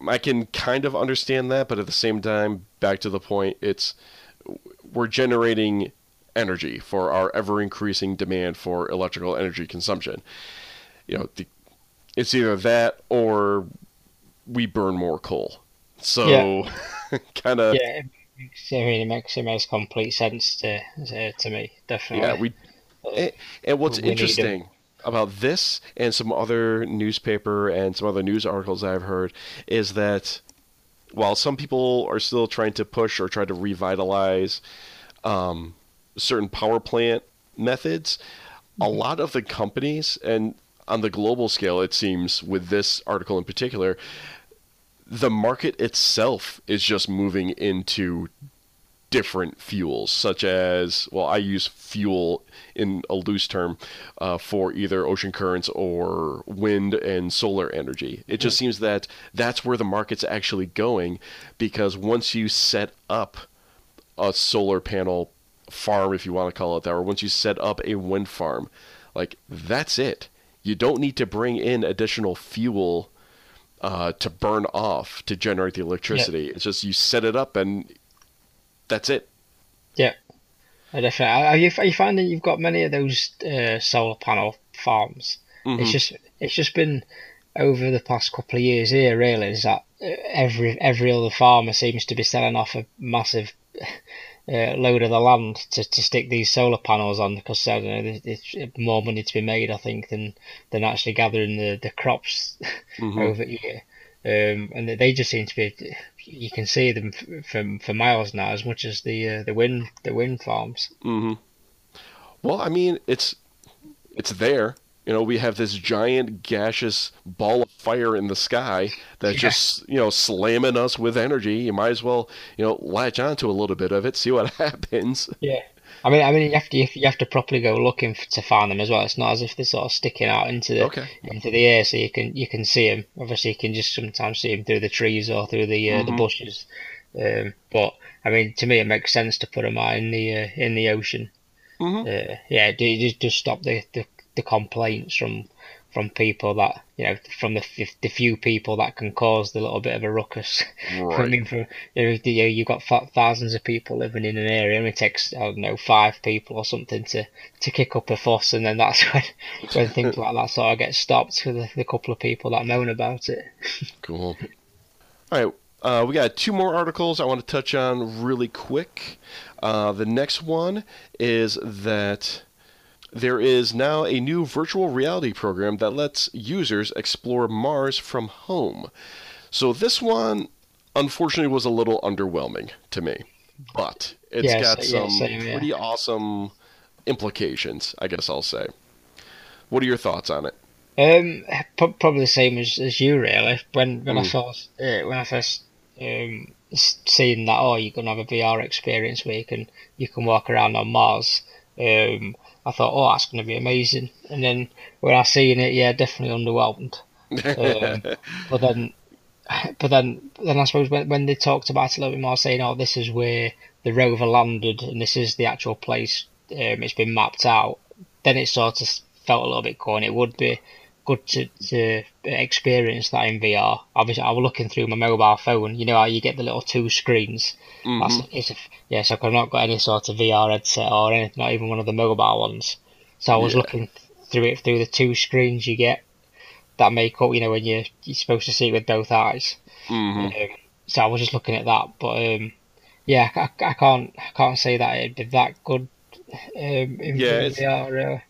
i can kind of understand that but at the same time back to the point it's we're generating energy for our ever increasing demand for electrical energy consumption you know the, it's either that or we burn more coal so kind of yeah, it makes, I mean, it makes it makes complete sense to to, me, definitely. Yeah, we. And, and what's We interesting about this and some other newspaper and some other news articles I've heard is that while some people are still trying to push or try to revitalize um, certain power plant methods, a Mm-hmm. lot of the companies and on the global scale, it seems with this article in particular, the market itself is just moving into different fuels, such as, well, I use fuel in a loose term uh, for either ocean currents or wind and solar energy. It just seems that that's where the market's actually going because once you set up a solar panel farm, if you want to call it that, or once you set up a wind farm, like that's it. You don't need to bring in additional fuel uh, to burn off to generate the electricity. It's just you set it up and that's it. Yeah, I definitely. Are you are you finding you've got many of those uh, solar panel farms? Mhm. It's just it's just been over the past couple of years here. Really, is that uh, every every other farmer seems to be selling off a massive uh, load of the land to, to stick these solar panels on because I don't know, there's there's more money to be made, I think, than than actually gathering the the crops Mhm. over here. Um, and they just seem to be. You can see them f- from for miles now, as much as the uh, the wind the wind farms. hmm Well, I mean, it's it's there. You know, we have this giant gaseous ball of fire in the sky that's Yeah. just you know slamming us with energy. You might as well you know latch onto a little bit of it, see what happens. Yeah, I mean, I mean, you have to you have to properly go looking f- to find them as well. It's not as if they're sort of sticking out into the Okay. into the air, so you can you can see them. Obviously, you can just sometimes see them through the trees or through the uh, the Mhm. bushes. Um, but I mean, to me, it makes sense to put them out in the uh, in the ocean. hmm Uh, yeah, just just stop the, the, the complaints from from people that you know from the the few people that can cause the little bit of a ruckus. Right. I mean, for you know, you you've got thousands of people living in an area, and it takes I don't know five people or something to to kick up a fuss, and then that's when when things like that sort of get stopped for the, the couple of people that moan about it. Cool. All right. Uh, we got two more articles I want to touch on really quick. Uh, the next one is that there is now a new virtual reality program that lets users explore Mars from home. So this one, unfortunately, was a little underwhelming to me, but it's Yeah, got so- yeah, some same, yeah. pretty awesome implications. I guess I'll say. What are your thoughts on it? Um, pro- probably the same as, as you really. When when I Mm. first uh, when I first um seen that oh you're gonna have a VR experience where you can you can walk around on Mars. Um, I thought oh that's gonna be amazing. And then when I seen it, yeah, definitely underwhelmed. Um, but then, but then, then I suppose when when they talked about it a little bit more, saying, "Oh, this is where the rover landed, and this is the actual place um, it's been mapped out," then it sort of felt a little bit cool, and it would be good to, to experience that in VR. Obviously, I was looking through my mobile phone. You know how you get the little two screens. That's, it's a, yeah, so I've not got any sort of VR headset or anything, not even one of the mobile ones. So I was Yeah. looking through it through the two screens you get that make up, you know, when you're, you're supposed to see it with both eyes. hmm Um, so I was just looking at that, but um, yeah, I, I can't I can't say that it'd be that good. Um, in Yeah, VR, really.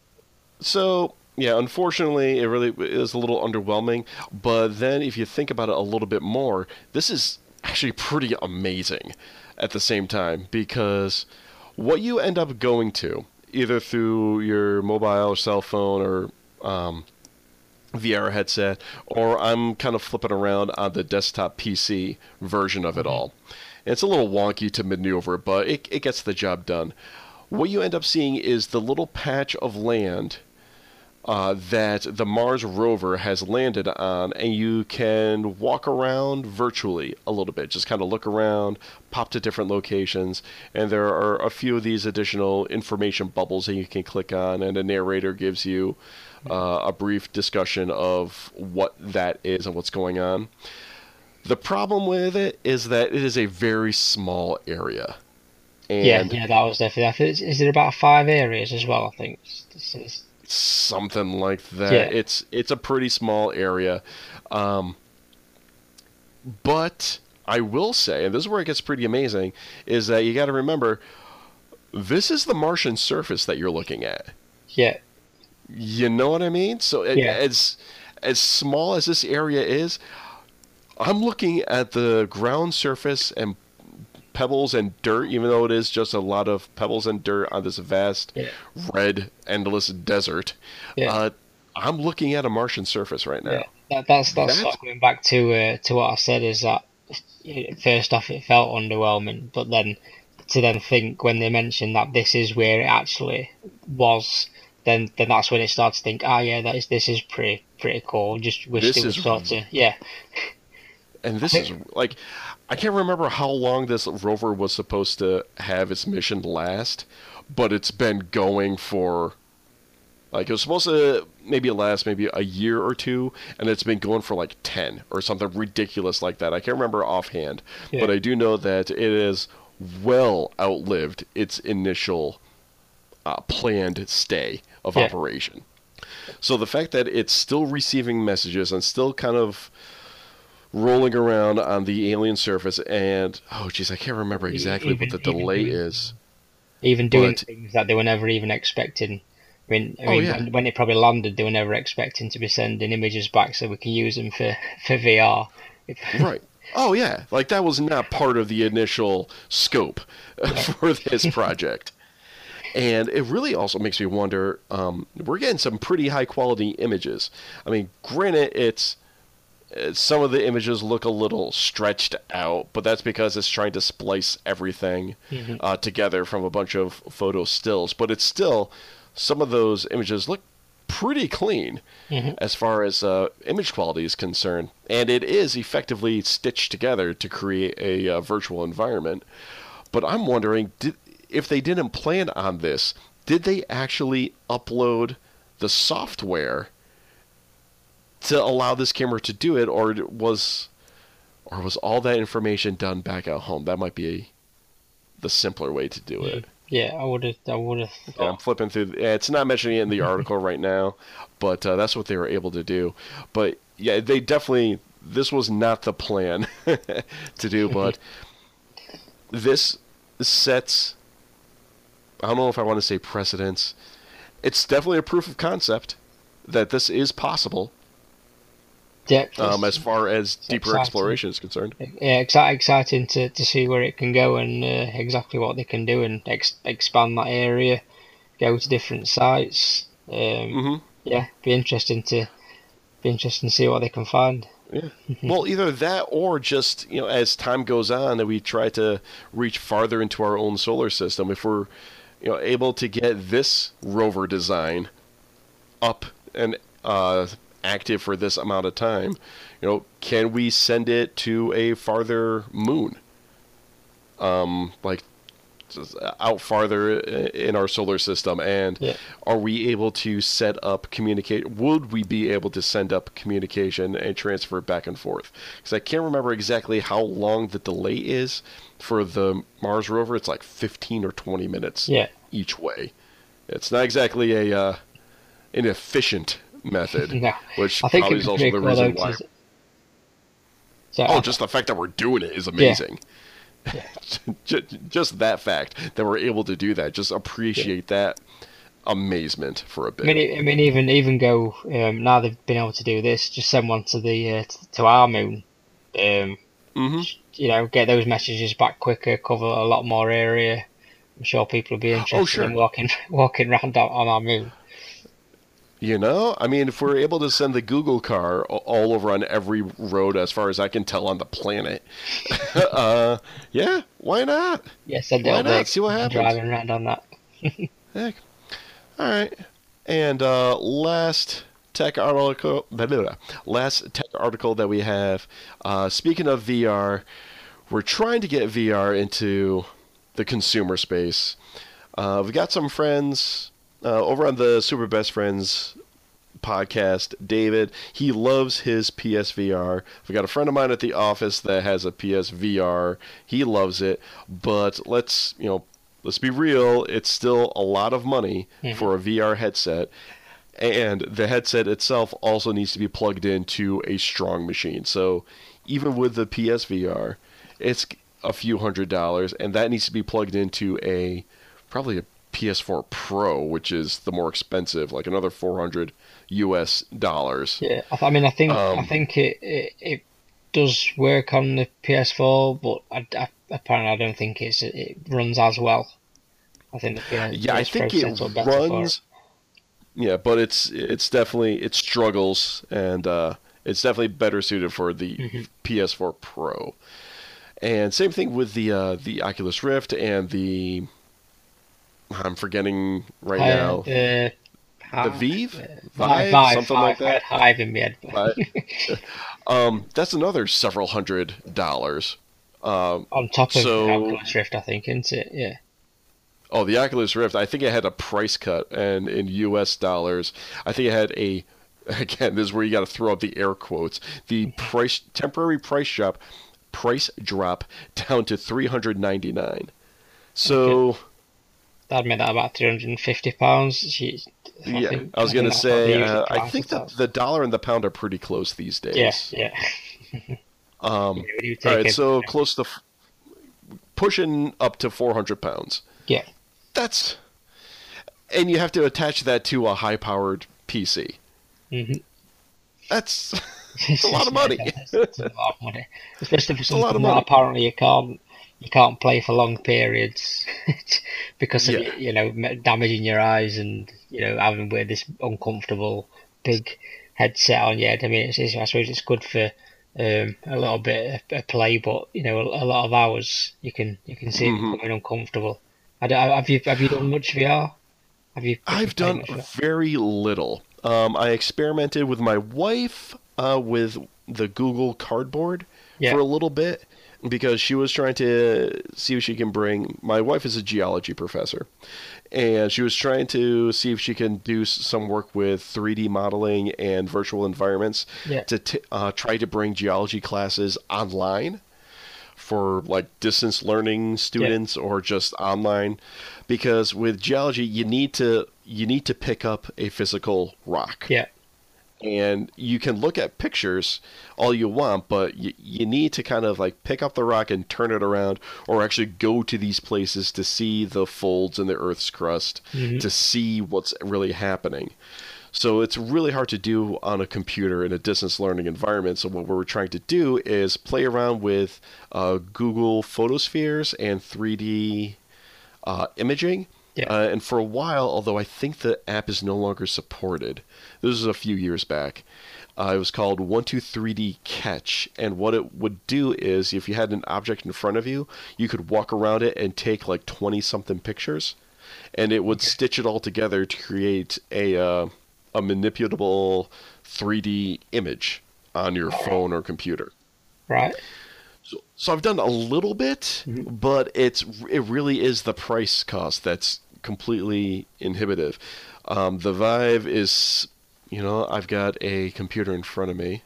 So yeah, unfortunately, it really is a little underwhelming. But then, if you think about it a little bit more, this is actually pretty amazing at the same time because what you end up going to, either through your mobile or cell phone or um, VR headset, or I'm kind of flipping around on the desktop PC version of it all. It's a little wonky to maneuver, but it, it gets the job done. What you end up seeing is the little patch of land uh, that the Mars rover has landed on, and you can walk around virtually a little bit. Just kind of look around, pop to different locations, and there are a few of these additional information bubbles that you can click on, and a narrator gives you uh, a brief discussion of what that is and what's going on. The problem with it is that it is a very small area. And yeah, yeah, that was definitely. I think it's- is it about five areas as well? I think. It's, it's, something like that. Yeah. It's it's a pretty small area, um, but I will say, and this is where it gets pretty amazing, is that you got to remember, this is the Martian surface that you're looking at. yeah, You know what I mean? So it, Yeah. as as small as this area is, I'm looking at the ground surface and pebbles and dirt, even though it is just a lot of pebbles and dirt on this vast Yeah. red endless desert. Yeah. Uh, I'm looking at a Martian surface right now. yeah. That, that's that's That's- sort of going back to uh, to what I said is that first off it felt underwhelming, but then to then think when they mentioned that this is where it actually was, then then that's when it starts to think, ah, yeah, that is this is pretty pretty cool. Just wish This it was is- sort of yeah, And this is like, I can't remember how long this rover was supposed to have its mission last, but it's been going for. Like it was supposed to maybe last maybe a year or two, and it's been going for like ten or something ridiculous like that. I can't remember offhand, Yeah. but I do know that it has well outlived its initial uh, planned stay of Yeah. operation. So the fact that it's still receiving messages and still kind of rolling around on the alien surface, and oh geez, I can't remember exactly what the delay even- is. even doing But- things that they were never even expecting. I mean, I Oh, yeah. when, when it probably landed, they were never expecting to be sending images back so we can use them for, for VR. right. Oh yeah, like that was not part of the initial scope for this project. And it really also makes me wonder. Um, we're getting some pretty high quality images. I mean, granted, it's some of the images look a little stretched out, but that's because it's trying to splice everything Mhm. uh, together from a bunch of photo stills. But it's still some of those images look pretty clean Mhm. as far as uh, image quality is concerned, and it is effectively stitched together to create a uh, virtual environment. But I'm wondering, did, if they didn't plan on this, did they actually upload the software to allow this camera to do it, or was, or was all that information done back at home? That might be the simpler way to do it. Yeah, I would have. I would have. Yeah, I'm flipping through. It's not mentioning it in the article right now, but uh, that's what they were able to do. But yeah, they definitely. This was not the plan to do, but this sets. I don't know if I want to say precedence. It's definitely a proof of concept that this is possible. Yeah, Um, as far as deeper exciting. exploration is concerned. yeah, exci- exciting to, to see where it can go and uh, exactly what they can do and ex- expand that area, go to different sites. Um, hmm Yeah, be interesting to be interesting to see what they can find. Yeah. well, either that or just you know, as time goes on, that we try to reach farther into our own solar system. If we're you know able to get this rover design up and uh, active for this amount of time, you know, can we send it to a farther moon? Um, like out farther in our solar system, and Yeah. are we able to set up communicate? Would we be able to send up communication and transfer it back and forth? Because I can't remember exactly how long the delay is for the Mars rover. It's like 15 or 20 minutes Yeah, each way. It's not exactly a uh, an efficient method, no, which I think probably is also the reason why. to- So Oh, I- just the fact that we're doing it is amazing. Ju- just that fact that we're able to do that, just appreciate that amazement for a bit. I mean, I mean, even even go um, now they've been able to do this. Just send one to the uh, to our moon. Um, hmm you know, get those messages back quicker, cover a lot more area. I'm sure people will be interested Oh, sure. in walking walking around on our moon. You know, I mean, if we're able to send the Google car all over on every road, as far as I can tell on the planet, uh, yeah, why not? Yeah, send Why not? See what happens. Driving around on that. Heck. All right. And uh, last tech article, blah, blah, blah. last tech article that we have. Uh, speaking of VR, we're trying to get VR into the consumer space. Uh, we've got some friends uh, over on the Super Best Friends podcast, David. He loves his PSVR. I've got a friend of mine at the office that has a PSVR. He loves it, but let's you know, let's be real. It's still a lot of money Mhm. for a VR headset, and the headset itself also needs to be plugged into a strong machine. So even with the PSVR, it's a few hundred dollars, and that needs to be plugged into a probably a PS4 Pro, which is the more expensive, like another 400 US dollars. Yeah, I, mean, I think I Um, think it, it it does work on the PS4, but I, I, apparently I don't think it's it runs as well. I think the PS, Yeah, I think it sets up better for runs. Yeah, but it's it's definitely it struggles, and uh, it's definitely better suited for the Mhm. PS4 Pro. And same thing with the uh, the Oculus Rift and the I'm forgetting right Uh, now the the Vive, Vive, Vive, something Vive, like that. Hive in my um, that's another several hundred dollars. Um, on top of So- the Oculus Rift, I think, isn't it? Yeah. Oh, the Oculus Rift. I think it had a price cut, and in U.S. dollars, I think it had a. Again, this is where you got to throw up the air quotes. The price temporary price drop, price drop down to three hundred ninety nine. So That'd make that about three hundred and fifty pounds. yeah, I was gonna say uh, I think that the dollar and the pound are pretty close these days. Yeah, yeah. Um, do all right, it- so close to f- pushing up to four hundred pounds. Yeah. That's and you have to attach that to a high powered PC. Mm-hmm. That's It's a lot of money. it's, a lot of money, especially for something money. that apparently you can't you can't play for long periods because of Yeah. you know damaging your eyes and you know having wear this uncomfortable big headset on your head. I mean, it's, it's, I suppose it's good for um, a little bit of, play, but you know, a, a lot of hours you can you can see it Mhm. becoming uncomfortable. I don't- have you have you done much VR? Have you? have I've done very little. Um, I experimented with my wife uh, with the Google Cardboard Yeah. for a little bit. Because she was trying to see if she can bring. My wife is a geology professor, and she was trying to see if she can do some work with 3D modeling and virtual environments Yeah. to t- uh, try to bring geology classes online for like distance learning students or just online because with geology you need to you need to pick up a physical rock Yeah. And you can look at pictures all you want but you, you need to kind of like pick up the rock and turn it around or actually go to these places to see the folds in the earth's crust to see what's really happening so it's really hard to do on a computer in a distance learning environment. So what we're trying to do is play around with uh, Google Photospheres and 3D uh, imaging. Yeah. Uh, and for a while, although I think the app is no longer supported, this was a few years back. Uh, it was called 123D Catch, and what it would do is, if you had an object in front of you, you could walk around it and take like 20 something pictures, and it would stitch it all together to create a uh, a manipulable 3D image on your phone or computer. Right. So, so I've done a little bit, but it's it really is the price cost that's completely inhibitive. Um, the Vive is, you know, I've got a computer in front of me.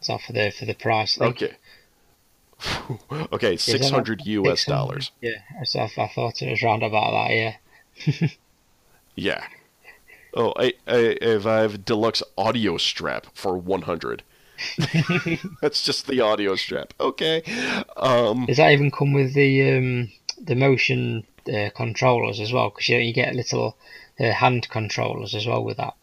So for the for the price. thing. Okay. okay, Is six hundred US 600? dollars. Yeah. So I, I thought it was round about that. Yeah. Yeah. Oh, a, a, a Vive Deluxe audio strap for one hundred. That's just the audio strap. Okay. Um, Does that even come with the um the motion uh, controllers as well? Because you you get little uh, hand controllers as well with that.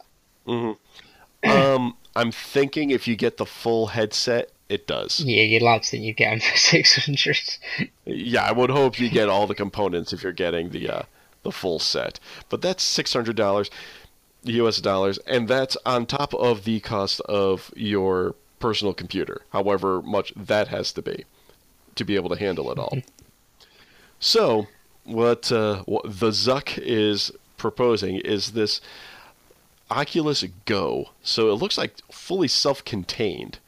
um, I'm thinking if you get the full headset, it does. Yeah, you'd like to think you'd get them for six hundred. Yeah, I would hope you get all the components if you're getting the uh, the full set. But that's six hundred dollars, U.S. dollars, and that's on top of the cost of your personal computer. However much that has to be to be able to handle it all. So, what uh, what the Zuck is proposing is this Oculus Go. So it looks like fully self-contained,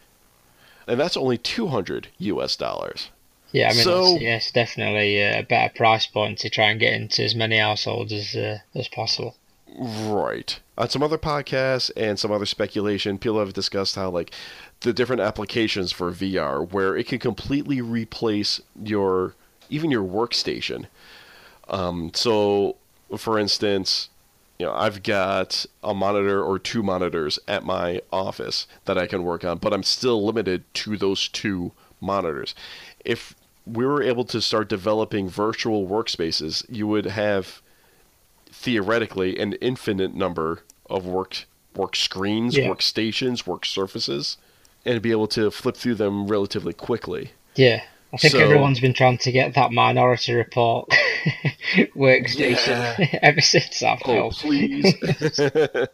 and that's only two hundred U.S. dollars. Yeah, I mean, So- it's, yeah, it's definitely uh, a better price point to try and get into as many households as uh, as possible. Right. On some other podcasts and some other speculation, people have discussed how like the different applications for VR where it can completely replace your even your workstation. Um, so, for instance, you know, I've got a monitor or two monitors at my office that I can work on, but I'm still limited to those two monitors. If we were able to start developing virtual workspaces, you would have theoretically an infinite number of work work screens, Yeah. workstations, work surfaces, and be able to flip through them relatively quickly. Yeah, I think So- everyone's been trying to get that Minority Report workstation ever since that Oh, please.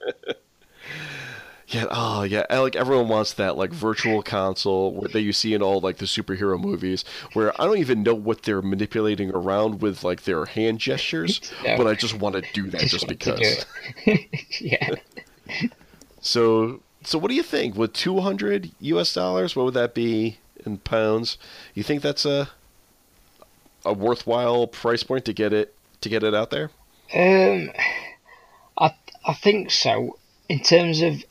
yeah, oh yeah. Like everyone wants that like virtual console where that you see in all like the superhero movies, where I don't even know what they're manipulating around with like their hand gestures, No. Uh, but I just want to do that just, do because. yeah. So, so what do you think? With two hundred U.S. dollars, what would that be in pounds? You think that's a a worthwhile price point to get it to get it out there? Um, I I think so. In terms of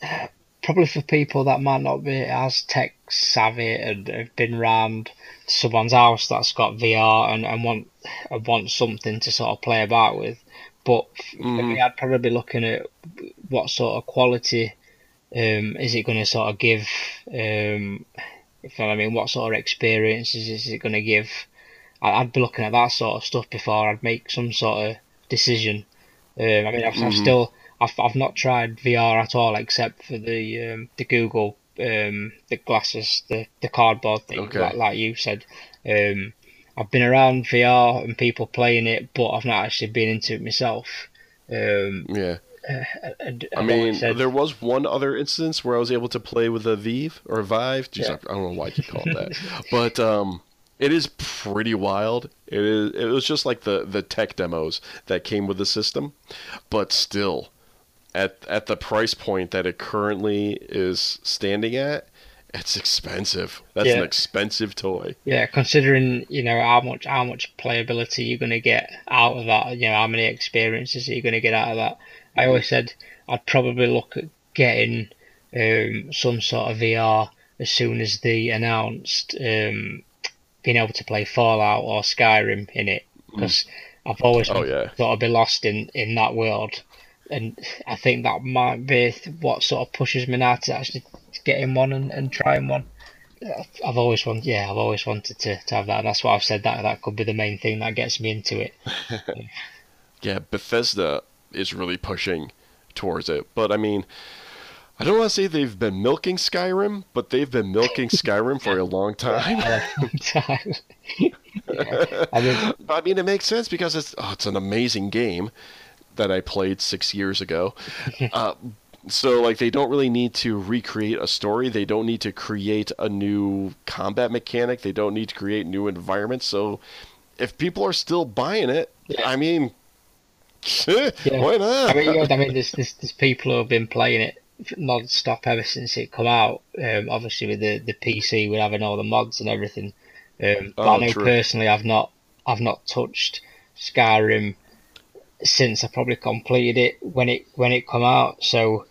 probably for people that might not be as tech savvy and have been round someone's house that's got VR and, and want and want something to sort of play about with. But for me, I'd probably be looking at what sort of quality um, is it going to sort of give. Um, if you know what I mean, what sort of experiences is it going to give? I'd be looking at that sort of stuff before I'd make some sort of decision. Um, I mean, I've, I've still, I've, I've not tried VR at all except for the um, the Google um, the glasses, the the cardboard thing, Okay. like, like you said. Um, I've been around VR and people playing it, but I've not actually been into it myself. Um, Yeah. And I mean, said- there was one other instance where I was able to play with a Vive or a Vive. Jeez, Yeah. I don't know why you call it that, but um, it is pretty wild. It is. It was just like the the tech demos that came with the system, but still, at at the price point that it currently is standing at, It's expensive. That's Yeah. an expensive toy. Yeah, considering you know how much how much playability you're going to get out of that, you know how many experiences you're going to get out of that. I always said I'd probably look at getting um, some sort of VR as soon as they announced um, being able to play Fallout or Skyrim in it, because I've always Oh, yeah. I'd be lost in in that world, and I think that might be what sort of pushes me now to actually getting one and, and trying one. I've always wanted, yeah, I've always wanted to, to have that, and that's why I've said that that could be the main thing that gets me into it. Yeah, Bethesda is really pushing towards it. But I mean, I don't want to say they've been milking Skyrim, but they've been milking Skyrim for a long time. A long time. Yeah. I mean, I mean, it makes sense because it's oh, it's an amazing game that I played six years ago. uh, so like they don't really need to recreate a story. They don't need to create a new combat mechanic. They don't need to create new environments. So if people are still buying it, Yeah. I mean, why not? I mean, you know, I mean, there's, there's there's people who have been playing it non-stop ever since it come out. Um, obviously with the, the PC, with having all the mods and everything. Um, but Oh, I know true. personally, I've not I've not touched Skyrim since I probably completed it when it when it come out. So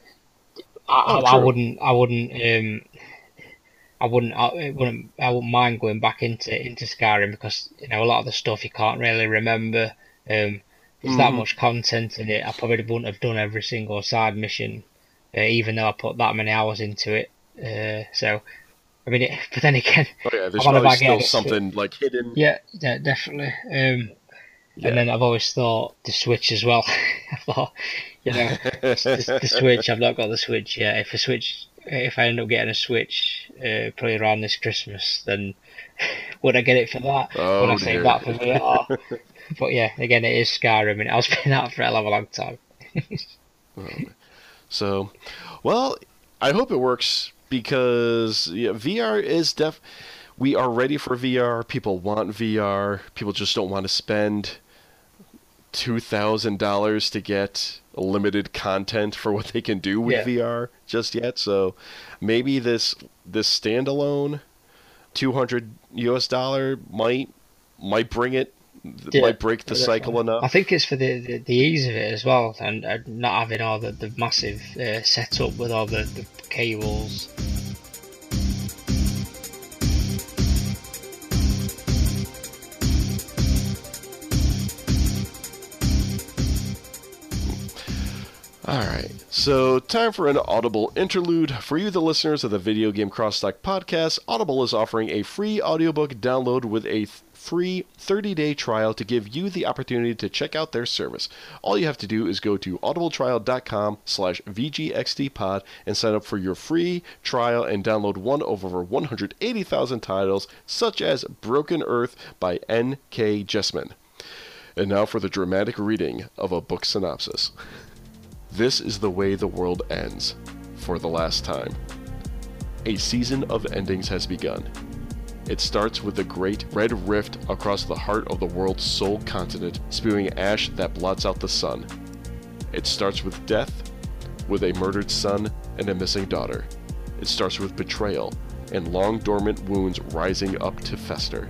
I, Oh, I, I wouldn't I wouldn't um, I wouldn't I wouldn't I wouldn't mind going back into into Skyrim because you know a lot of the stuff you can't really remember. Um, there's that Mhm. much content in it. I probably wouldn't have done every single side mission, uh, even though I put that many hours into it. Uh, so, I mean, it, but then again, Oh yeah, there's I wanna probably back still it. something like hidden. yeah, yeah, definitely. Um, Yeah. And then I've always thought the Switch as well. I thought, you know, the, the Switch. I've not got the Switch yet. If a Switch, if I end up getting a Switch, uh, probably around this Christmas, then would I get it for that? Oh, would I dear. save that for VR? But yeah, again, it is Skyrim, and it has been out for a hell of a long time. So, well, I hope it works because yeah, VR is def. We are ready for VR. People want VR. People just don't want to spend two thousand dollars to get limited content for what they can do with Yeah. VR just yet. So, maybe this this standalone two hundred US dollar might might bring it. Yeah, might break the cycle enough. I think it's for the, the, the ease of it as well, and uh, not having all the, the massive uh, setup with all the, the cables. All right. So, time for an Audible interlude. For you, the listeners of the Video Game Crosstalk podcast, Audible is offering a free audiobook download with a free 30-day trial to give you the opportunity to check out their service. All you have to do is go to audibletrial.com slash VGXTpod and sign up for your free trial and download one of over 180,000 titles, such as Broken Earth by N.K. Jemisin. And now for the dramatic reading of a book synopsis. This is the way the world ends, for the last time. A season of endings has begun. It starts with the great red rift across the heart of the world's sole continent, spewing ash that blots out the sun. It starts with death, with a murdered son and a missing daughter. It starts with betrayal and long dormant wounds rising up to fester.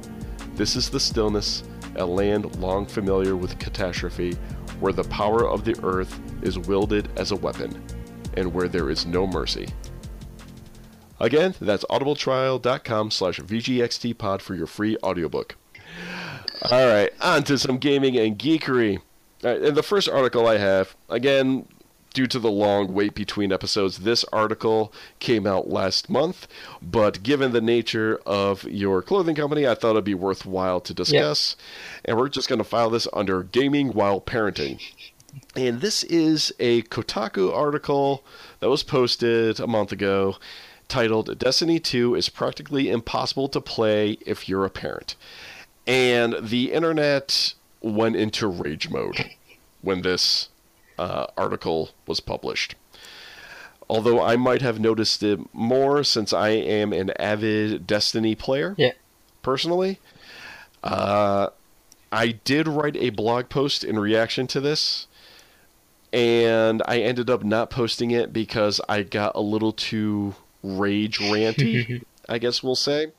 This is the stillness, a land long familiar with catastrophe, where the power of the earth is wielded as a weapon, and where there is no mercy. Again, that's audibletrial.com slash VGXTpod for your free audiobook. All right, on to some gaming and geekery. Right, and the first article I have, again, due to the long wait between episodes, this article came out last month, but given the nature of your clothing company, I thought it'd be worthwhile to discuss. And we're just going to file this under Gaming While Parenting. And this is a Kotaku article that was posted a month ago titled Destiny 2 is practically impossible to play if you're a parent. And the internet went into rage mode when this uh, article was published. Although I might have noticed it more since I am an avid Destiny player Yeah. personally. Uh, I did write a blog post in reaction to this, and I ended up not posting it because I got a little too rage ranty, I guess we'll say,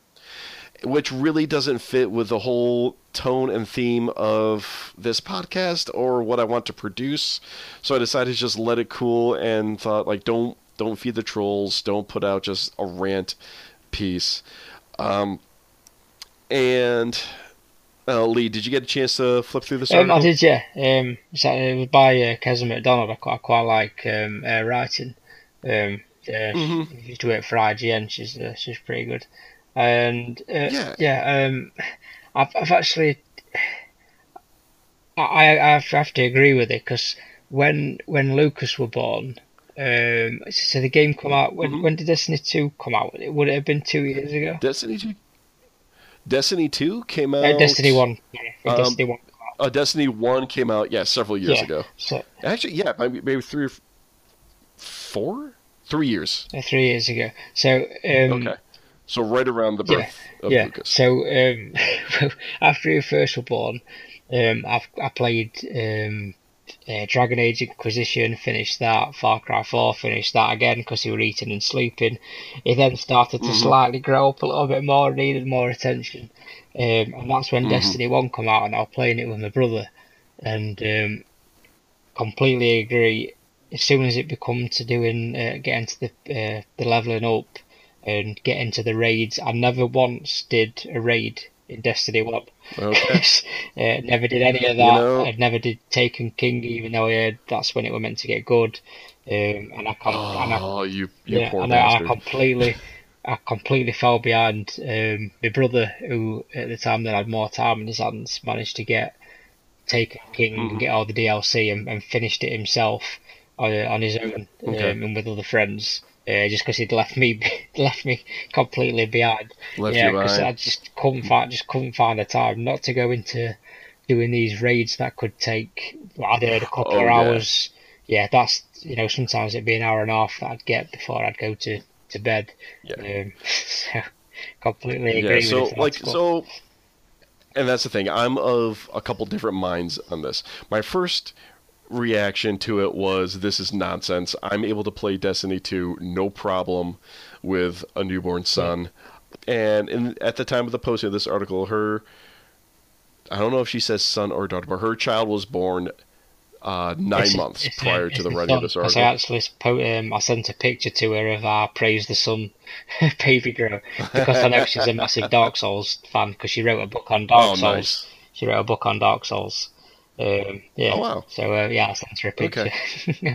which really doesn't fit with the whole tone and theme of this podcast or what I want to produce. So I decided to just let it cool and thought like don't don't feed the trolls, don't put out just a rant piece. Um, and uh, Lee, did you get a chance to flip through this? Um? I did, yeah. Um, it was by uh, Keza MacDonald. I quite, I quite like um, uh, writing. Um, uh, Mhm. She used to work for IGN. She's uh, she's pretty good. And uh, Yeah. yeah, um, I've I've actually I I have, have to agree with it because when when Lucas were born, um, so the game come out when Mhm. when did Destiny two come out? It would it have been two years ago? Destiny two. Destiny two came out. Uh, Destiny one. Yeah, um, Destiny one. Uh, Destiny one came out. Yeah, several years Yeah. ago. So Actually, yeah, maybe, maybe three or four, three years. uh, three years ago. So um, Okay, so right around the birth of yeah. Lucas. So um, after you first were born, um, I've, I played um, uh, Dragon Age Inquisition, finished that. Far Cry 4, finished that again because he were eating and sleeping. He then started to Mhm. slightly grow up a little bit more, needed more attention. Um, and that's when Mhm. Destiny 1 come out, and I was playing it with my brother. And um, completely agree. As soon as it become to doing, uh, getting to the uh, the leveling up and getting to the raids, I never once did a raid in Destiny One. Okay. uh, never did any of that. know- I never did Taken King, even though I heard that's when it was meant to get good. Um, and I, com- and I Oh, you, you yeah, poor and I, I completely, I completely fell behind. Um, my brother, who at the time that had more time in his hands, managed to get Taken King Mhm. and get all the DLC and, and finished it himself on, on his own Okay. um, and with other friends. Uh, just because he'd left me, left me completely behind. Left yeah, because I just couldn't find, just couldn't find the time not to go into doing these raids that could take. I'd heard a couple Oh, of hours. Yeah, that's you know sometimes it'd be an hour and a half that I'd get before I'd go to to bed. Yeah. Um, so completely agree Yeah, so like so and that's the thing. I'm of a couple different minds on this. My first reaction to it was this is nonsense. I'm able to play Destiny 2 no problem with a newborn son. And in, at the time of the posting of this article, her I don't know if she says son or daughter, but her child was born uh, nine It's- months it's- prior it's to the writing of this 'cause I actually um, I sent a picture to her of our praise the sun baby girl because I know she's a massive Dark Souls fan because she wrote a book on Dark Oh, Souls. nice. She wrote a book on Dark Souls. Um, yeah. Oh, wow. So uh, yeah, I sent her a picture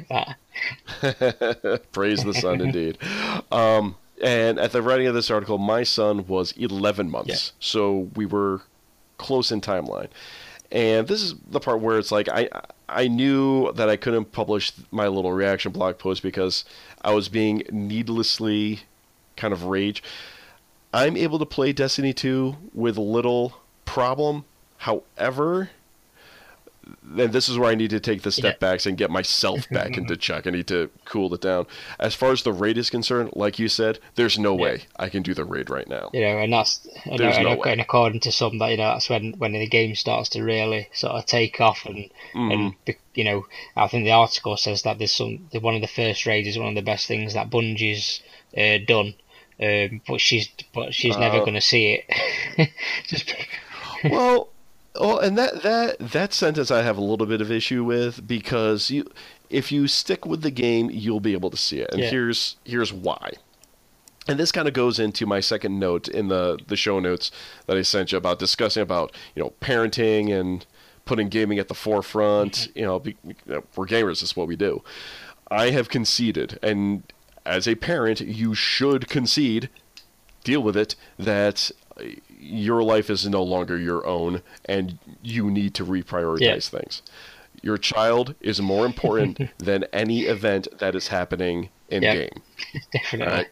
that. Praise the sun, indeed. Um, and at the writing of this article, my son was 11 months, Yeah. so we were close in timeline. And this is the part where it's like I I knew that I couldn't publish my little reaction blog post because I was being needlessly kind of rage. I'm able to play Destiny 2 with little problem. However, then this is where I need to take the step Yeah. backs and get myself back into check. I need to cool it down. As far as the raid is concerned, like you said, there's no Yeah. way I can do the raid right now. You know, and that's and, There's and, no and way. according to some that you know that's when when the game starts to really sort of take off and Mhm. and you know I think the article says that there's some the, one of the first raids is one of the best things that Bungie's uh, done. Um, but she's but she's never Uh. going to see it. Just well, well, and that that that sentence I have a little bit of issue with because you, if you stick with the game, you'll be able to see it, and Yeah. here's here's why. And this kind of goes into my second note in the the show notes that I sent you about discussing about you know parenting and putting gaming at the forefront. You know, be, you know, we're gamers. This is what we do. I have conceded, and as a parent, you should concede deal with it that uh, your life is no longer your own and you need to reprioritize Yeah. things. Your child is more important than any event that is happening in Yeah. game. definitely. Right.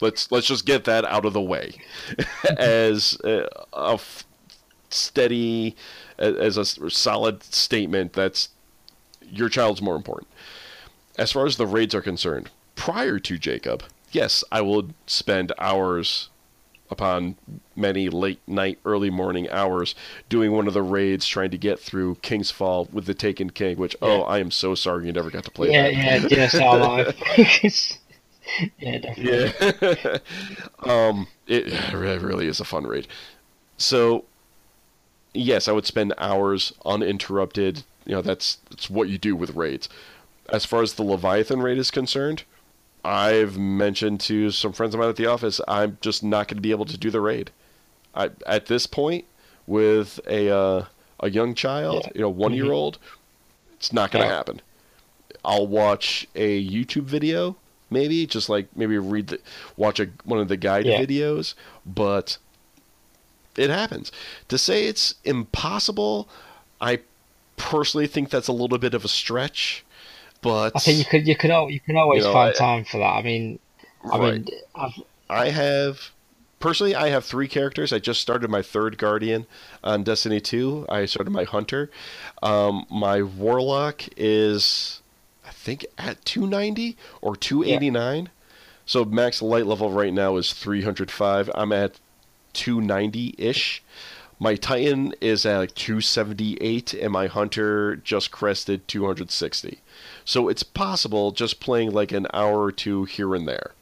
Let's let's just get that out of the way as a, a f- steady as a solid statement that's your child's more important. As far as the raids are concerned, prior to Jacob, yes, I will spend hours upon many late night, early morning hours doing one of the raids trying to get through King's Fall with the Taken King, which, oh, I am so sorry you never got to play yeah, that. yeah, yes, yeah, definitely. Yeah. um, it, it really is a fun raid. So, yes, I would spend hours uninterrupted. You know, that's that's what you do with raids. As far as the Leviathan raid is concerned, I've mentioned to some friends of mine at the office, I'm just not going to be able to do the raid. I, at this point, with a uh, a young child, Yeah. you know, one year old, it's not going to Yeah. happen. I'll watch a YouTube video, maybe just like maybe read the watch a one of the guide Yeah. videos, but it happens. To say it's impossible, I personally think that's a little bit of a stretch. But I think you could you could al- you can always You know, find I- time for that. I mean, I mean, I've, I have personally I have three characters. I just started my third guardian on Destiny 2. I started my hunter. Um, my warlock is I think at 290 or 289. So max light level right now is 305. I'm at 290-ish. My Titan is at like 278 and my hunter just crested 260. So it's possible just playing like an hour or two here and there.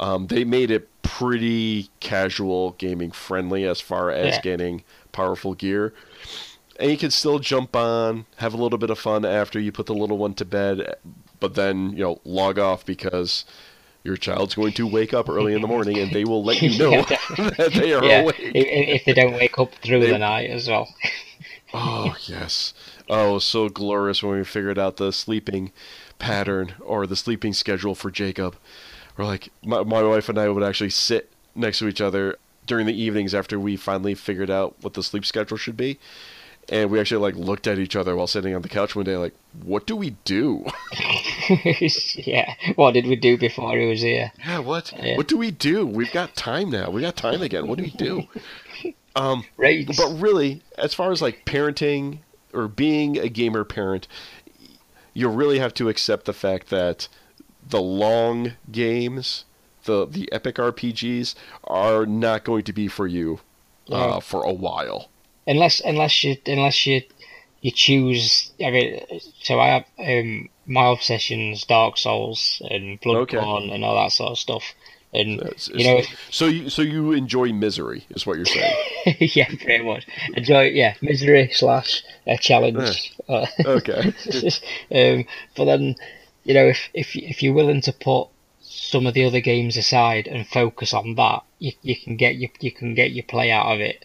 Um, they made it pretty casual gaming friendly as far as Yeah. getting powerful gear. And you can still jump on, have a little bit of fun after you put the little one to bed, but then, you know, log off because your child's going to wake up early in the morning and they will let you know that they are yeah, awake. if, if they don't wake up through They- the night as well. Oh, yes. Oh, so glorious when we figured out the sleeping pattern or the sleeping schedule for Jacob. We're like, my, my wife and I would actually sit next to each other during the evenings after we finally figured out what the sleep schedule should be. And we actually like looked at each other while sitting on the couch one day, like, what do we do? yeah. What did we do before he was here? yeah, what? Yeah. What do we do? We've got time now. We got time again. What do we do? Um, Raids. But really, as far as like parenting or being a gamer parent, you really have to accept the fact that the long games, the the epic RPGs, are not going to be for you uh, for a while. unless unless you unless you you choose. I mean, so I have um, my obsessions, Dark Souls and Bloodborne and all that sort of stuff. And you know, so you so you enjoy misery, is what you're saying. yeah, pretty much enjoy. Yeah, misery slash a challenge. Uh, Okay. um, but then, you know, if if if you're willing to put some of the other games aside and focus on that, you you can get your you can get your play out of it.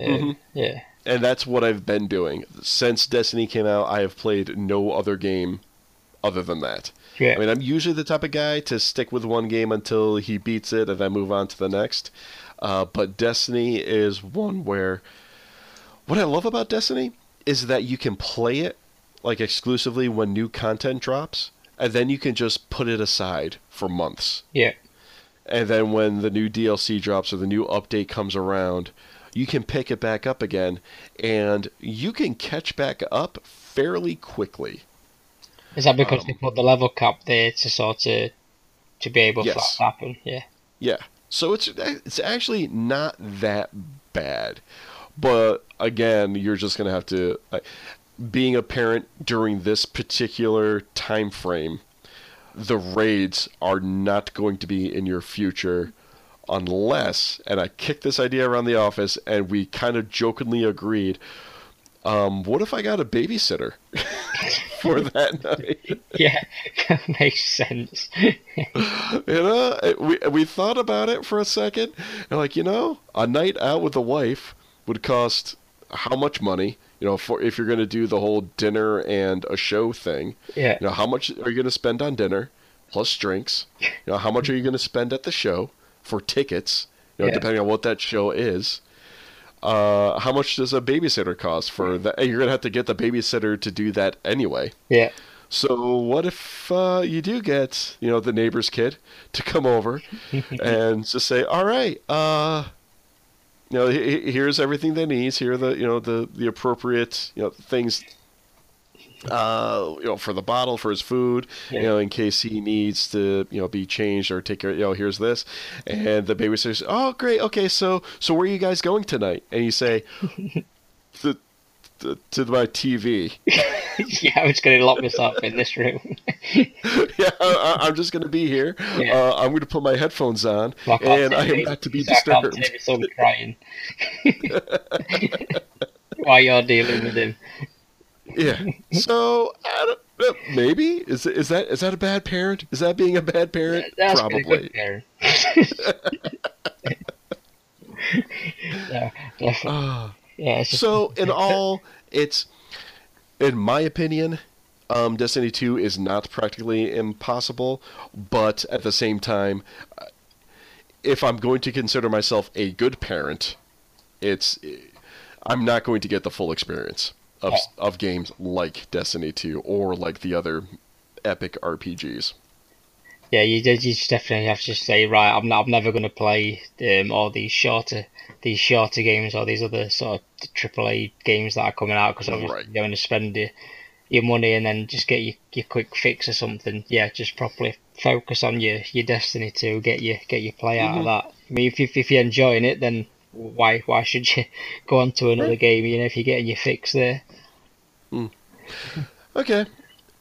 Um, Mm-hmm. Yeah, and that's what I've been doing since Destiny came out. I have played no other game other than that. Yeah, I mean, I'm usually the type of guy to stick with one game until he beats it and then move on to the next. Uh, but Destiny is one where what I love about Destiny is that you can play it like exclusively when new content drops, and then you can just put it aside for months. yeah, And then when the new DLC drops or the new update comes around, you can pick it back up again, and you can catch back up fairly quickly. Is that because they Um, put the level cap there to sort of to be able for that to happen? Yeah, Yeah. So it's it's actually not that bad. But again, you're just going to have to like, being a parent during this particular time frame, the raids are not going to be in your future unless and I kicked this idea around the office and we kind of jokingly agreed um, what if I got a babysitter for that night? yeah, makes sense. you know, we we thought about it for a second, and like you know, a night out with the wife would cost how much money? You know, for if you're going to do the whole dinner and a show thing, yeah, you know, how much are you going to spend on dinner plus drinks? You know, how much are you going to spend at the show for tickets? You know, Yeah. depending on what that show is. Uh, how much does a babysitter cost for that? And you're gonna have to get the babysitter to do that anyway. yeah, So what if uh, you do get you know the neighbor's kid to come over and just say, all right, uh, you know, he- he- here's everything they need. Here are the you know the the appropriate you know things. Uh, you know, for the bottle, for his food, you know, in case he needs to, you know, be changed or take care. You know, here's this, and the babysitter says, "Oh, great, okay, so, so where are you guys going tonight?" And you say, "The to, to my TV. yeah, I'm just going to lock myself in this room. yeah, I, am just going to be here. Yeah. Uh, I'm going to put my headphones on, Well, and I am not to be so I can't disturbed. crying while you're dealing with him. Yeah. So I don't, uh, maybe is is that is that a bad parent? Is that being a bad parent? That's Probably. parent. yeah. Ah. Yeah, just, So in all, it's in my opinion, um, Destiny Two is not practically impossible, but at the same time, uh, if I'm going to consider myself a good parent, it's I'm not going to get the full experience of of games like Destiny Two or like the other epic RPGs. yeah, you, you just definitely have to say right. I'm not, I'm never going to play um, all these shorter these shorter games or these other sort of AAA games that are coming out because obviously Right. you're going to spend your, your money and then just get your, your quick fix or something. Yeah, just properly focus on your, your Destiny to get your get your play out of that. I mean, if you, if you're enjoying it, then why why should you go on to another game? You know, if you're getting your fix there. Okay.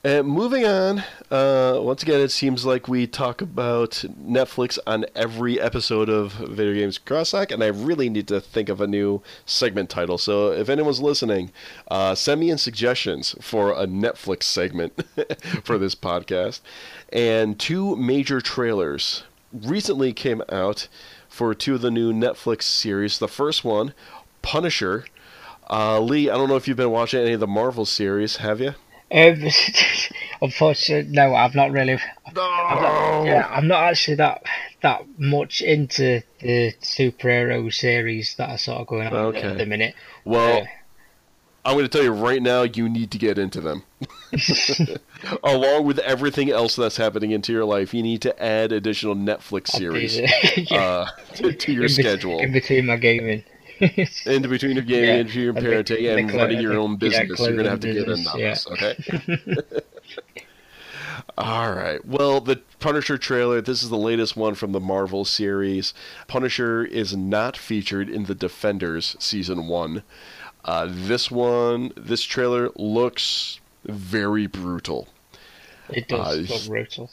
Uh, moving on. Uh, once again, it seems like we talk about Netflix on every episode of Video Games Crosstalk, and I really need to think of a new segment title. So, if anyone's listening, uh, send me in suggestions for a Netflix segment for this podcast. And two major trailers recently came out for two of the new Netflix series. The first one, Punisher. Uh, Lee, I don't know if you've been watching any of the Marvel series, have you? Um, unfortunately, no, I've not really. I'm not, yeah, I'm not actually that that much into the superhero series that are sort of going on Okay. at the minute. Well, Uh, I'm going to tell you right now, you need to get into them. Along with everything else that's happening into your life, you need to add additional Netflix series yeah, uh, to, to your in be- schedule. in between my gaming. in between your gaming, Yeah. and your parenting, and running your own bit- yeah, business. You're going to have to get in on business, this, okay? All right. Well, the Punisher trailer, this is the latest one from the Marvel series. Punisher is not featured in the Defenders season 1. Uh, this one, this trailer looks very brutal. It does Uh, look brutal.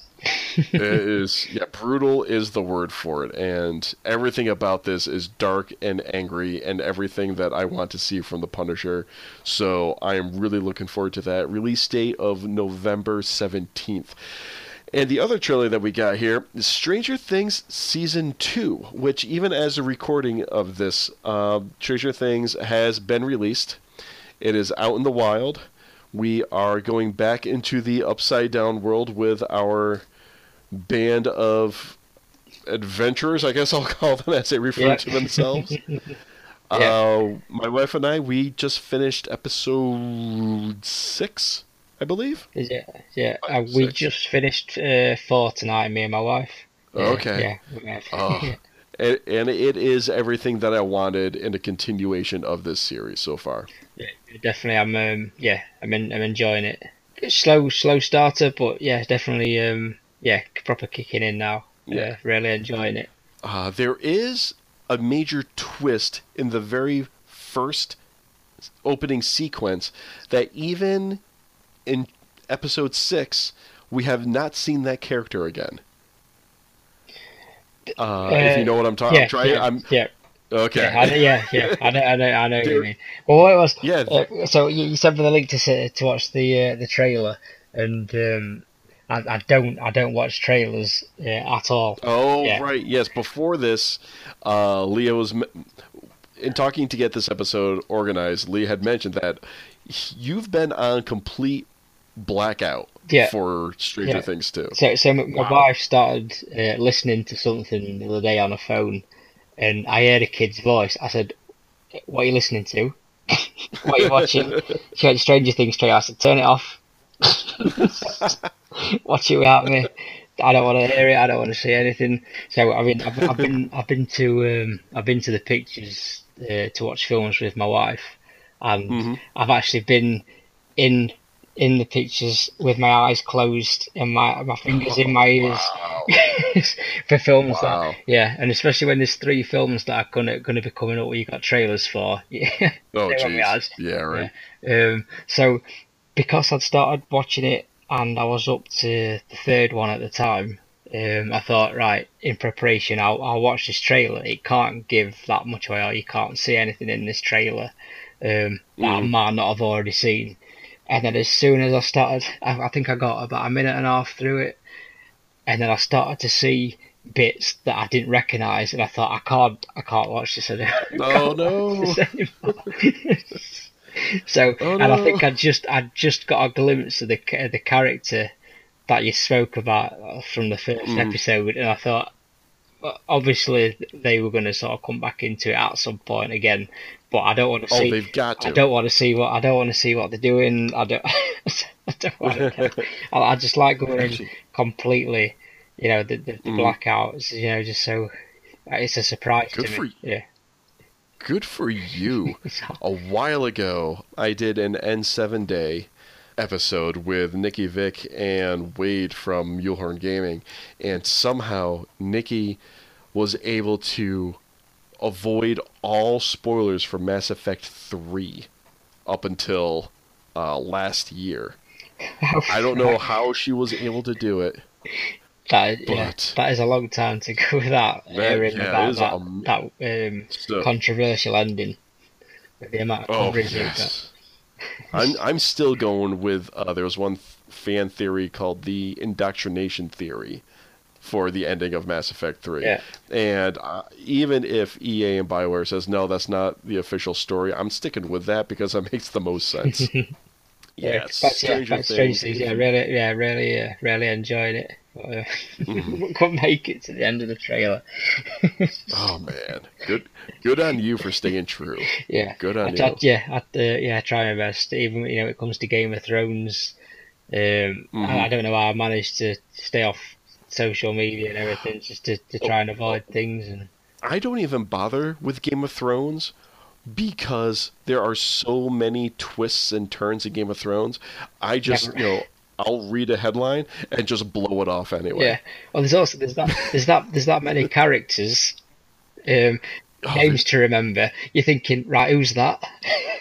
It is yeah brutal is the word for it and everything about this is dark and angry and everything that i want to see from the punisher so i am really looking forward to that release date of november 17th and the other trailer that we got here is Stranger Things Season 2, which, even as a recording of this, uh, Stranger Things has been released. It is out in the wild. We are going back into the upside down world with our band of adventurers, I guess I'll call them as they refer Yeah. to themselves. Yeah. uh, my wife and I, we just finished episode six, I believe. It? Yeah, Five, uh, we six. just finished uh, four tonight, me and my wife. Yeah, Okay. Yeah. Oh. And, and it is everything that I wanted in a continuation of this series so far. Yeah, definitely. I'm um, yeah, I'm in, I'm enjoying it. It's slow, slow starter, but yeah, definitely um, yeah, proper kicking in now. Yeah. Yeah, really enjoying it. Uh, there is a major twist in the very first opening sequence that even in episode six, we have not seen that character again. Uh, if you know what I'm talking, Yeah, I'm trying. yeah, I'm yeah, okay. yeah, I know, yeah, yeah. I know, I know, I know what you mean. Well, what it was? Yeah. Uh, so you, you sent me the link to to watch the uh, the trailer, and um, I, I don't I don't watch trailers uh, at all. Oh, Yeah. right. Yes. Before this, uh, Leah was m- in talking to get this episode organized. Leah had mentioned that you've been on complete blackout Yeah. for Stranger Yeah. Things too. So, so my, my Wow. wife started uh, listening to something the other day on a phone, and I heard a kid's voice. I said, "What are you listening to? what are you watching?" She went Stranger Things trailer. I said, "Turn it off. Watch it without me. I don't want to hear it. I don't want to see anything." So I mean, I've, I've been I've been to um, I've been to the pictures uh, to watch films with my wife, and Mhm. I've actually been in in the pictures with my eyes closed and my my fingers in my ears. Wow. For films Wow. that yeah, and especially when there's three films that are gonna gonna be coming up where you got trailers for. Yeah. Oh, They won't jeez. Yeah, right. Um, so because I'd started watching it and I was up to the third one at the time, um, I thought, right, in preparation, I'll, I'll watch this trailer. It can't give that much away, or you can't see anything in this trailer um, that I Mhm. might not have already seen. And then as soon as I started, I, I think I got about a minute and a half through it, and then I started to see bits that I didn't recognise, and I thought, I can't, I can't watch this anymore. Oh, no. watch this anymore. so, Oh, and I think I just, I just got a glimpse of the ca- the character that you spoke about uh, from the first Mhm. episode, and I thought, obviously they were going to sort of come back into it at some point again, but I don't want to see. Oh, see. they've got to. I don't want to see what I don't want to see what they're doing. I don't. I don't want to. I, I just like going in completely. You know the the, the Mhm. blackouts. You know, just so it's a surprise Good to for me. Yeah. Good for you. a while ago, I did an N7 Day episode with Nikki Vick and Wade from Mulehorn Gaming, and somehow Nikki was able to avoid all spoilers for Mass Effect 3 up until uh, last year. I don't know how she was able to do it. That, yeah, that is a long time to go without That- hearing yeah, about that, a- that um, So, controversial ending. With the amount of oh coverage it yes. I'm I'm still going with uh, there was one fan theory called the indoctrination theory for the ending of Mass Effect 3. Yeah. And uh, even if EA and BioWare says no, that's not the official story, I'm sticking with that because that makes the most sense. yeah, yeah, Stranger Stranger Things. Things, yeah, really, yeah, really, uh, really enjoyed it. Mm-hmm. couldn't make it to the end of the trailer. Oh man, good good on you for staying true. Yeah, Good on I- you. yeah, I, uh, yeah, I try my best. Even you know, when it comes to Game of Thrones, um, Mhm. I, I don't know how I managed to stay off social media and everything, just to, to try and avoid things. And I don't even bother with Game of Thrones because there are so many twists and turns in Game of Thrones. I just, Never- you know, I'll read a headline and just blow it off anyway. yeah, well, there's also there's that there's that there's that many characters, um, Oh, names to remember. You're thinking, right, who's that?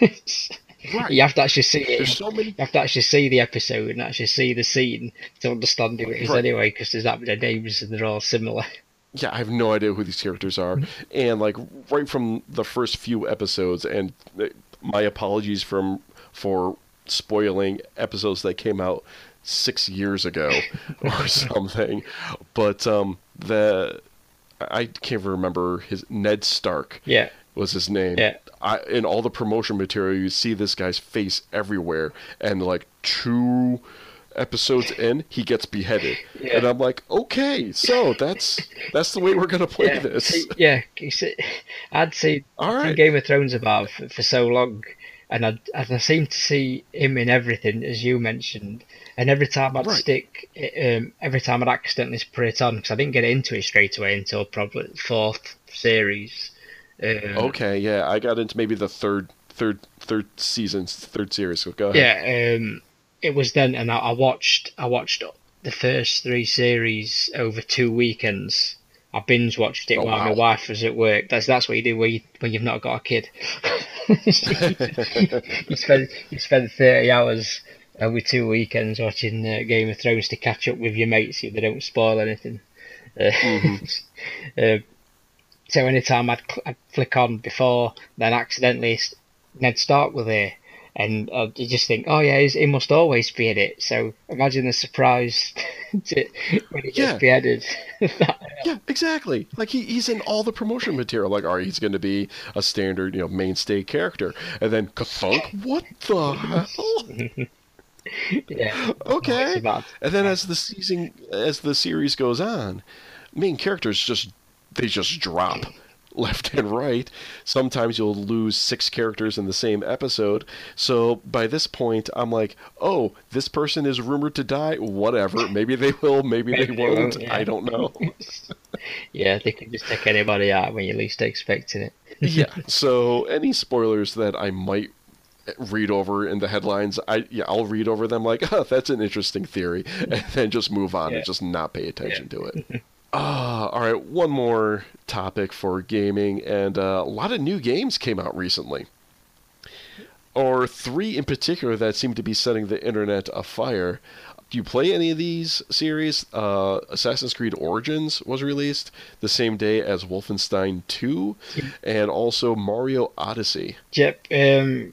right. You have to actually see it. There's so many. You have to actually see the episode and actually see the scene to understand who it is Right. anyway, because there's that many names and they're all similar. Yeah, I have no idea who these characters are, and like right from the first few episodes, and uh, my apologies from for spoiling episodes that came out six years ago or something, but um, the I can't even remember his Ned Stark Yeah, was his name. Yeah. I, in all the promotion material, you see this guy's face everywhere, and like two episodes in, he gets beheaded, Yeah. and I'm like, okay, so that's that's the way we're gonna play yeah, this. yeah. I'd seen, All right. Game of Thrones about for, for so long, and I and I seem to see him in everything as you mentioned. And every time I'd Right. stick, um, every time I'd accidentally put it on because I didn't get into it straight away until probably fourth series. Um, Okay, yeah, I got into maybe the third, third, third season, third series. So go ahead. Yeah, um, it was then, and I, I watched I watched the first three series over two weekends. I binge watched it Oh, while my wife was at work. That's that's what you do when you when you've not got a kid. you spend you spend thirty hours over two weekends watching uh, Game of Thrones to catch up with your mates if they don't spoil anything. Uh, uh, so anytime I'd, cl- I'd flick on before, then accidentally Ned Stark was there, and uh, you just think, oh yeah, he must always be in it. So imagine the surprise to, when he gets Yeah. beheaded. Yeah, exactly. Like he, he's in all the promotion material. Like, all right, he's going to be a standard, you know, mainstay character, and then Kathunk. What the hell? yeah, Okay. And then as the season, as the series goes on, main characters just they just drop left and right. Sometimes you'll lose six characters in the same episode. So by this point, I'm like, oh, this person is rumored to die. Whatever. Maybe they will. Maybe they won't, yeah. I don't know. yeah, they can just take anybody out when you're least expecting it. yeah. So any spoilers that I might read over in the headlines. I yeah, I'll read over them like, oh, that's an interesting theory, and then just move on Yeah. and just not pay attention to it. Ah, all right. One more topic for gaming, and uh, a lot of new games came out recently, or three in particular that seem to be setting the internet afire. Do you play any of these series? Uh, Assassin's Creed Origins was released the same day as Wolfenstein 2, and also Mario Odyssey. Yep. Um,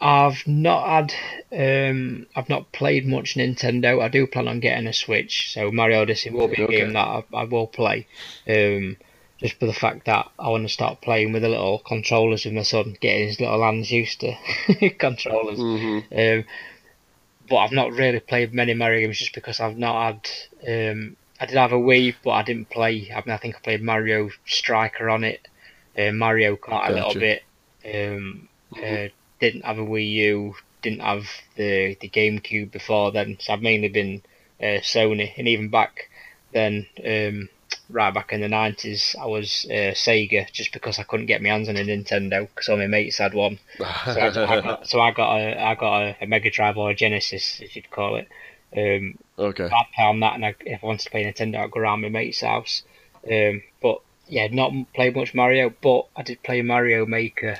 I've not had. Um, I've not played much Nintendo. I do plan on getting a Switch, so Mario Odyssey will be a Okay. game that I, I will play. Um, just for the fact that I want to start playing with the little controllers with my son, getting his little hands used to controllers. Mm-hmm. Um, but I've not really played many Mario games just because I've not had. Um, I did have a Wii, but I didn't play. I mean, I think I played Mario Striker on it, uh, Mario Kart a little bit. Um, uh, didn't have a Wii U. Didn't have the the GameCube before then. So I've mainly been uh, Sony, and even back then, um, right back in the nineties, I was uh, Sega, just because I couldn't get my hands on a Nintendo because all my mates had one. So I, I got, so I got a I got a, a Mega Drive or a Genesis, as you'd call it. Um, okay. I'd play on that, and I, if I wanted to play Nintendo, I'd go around my mate's house. Um, but yeah, not played much Mario, but I did play Mario Maker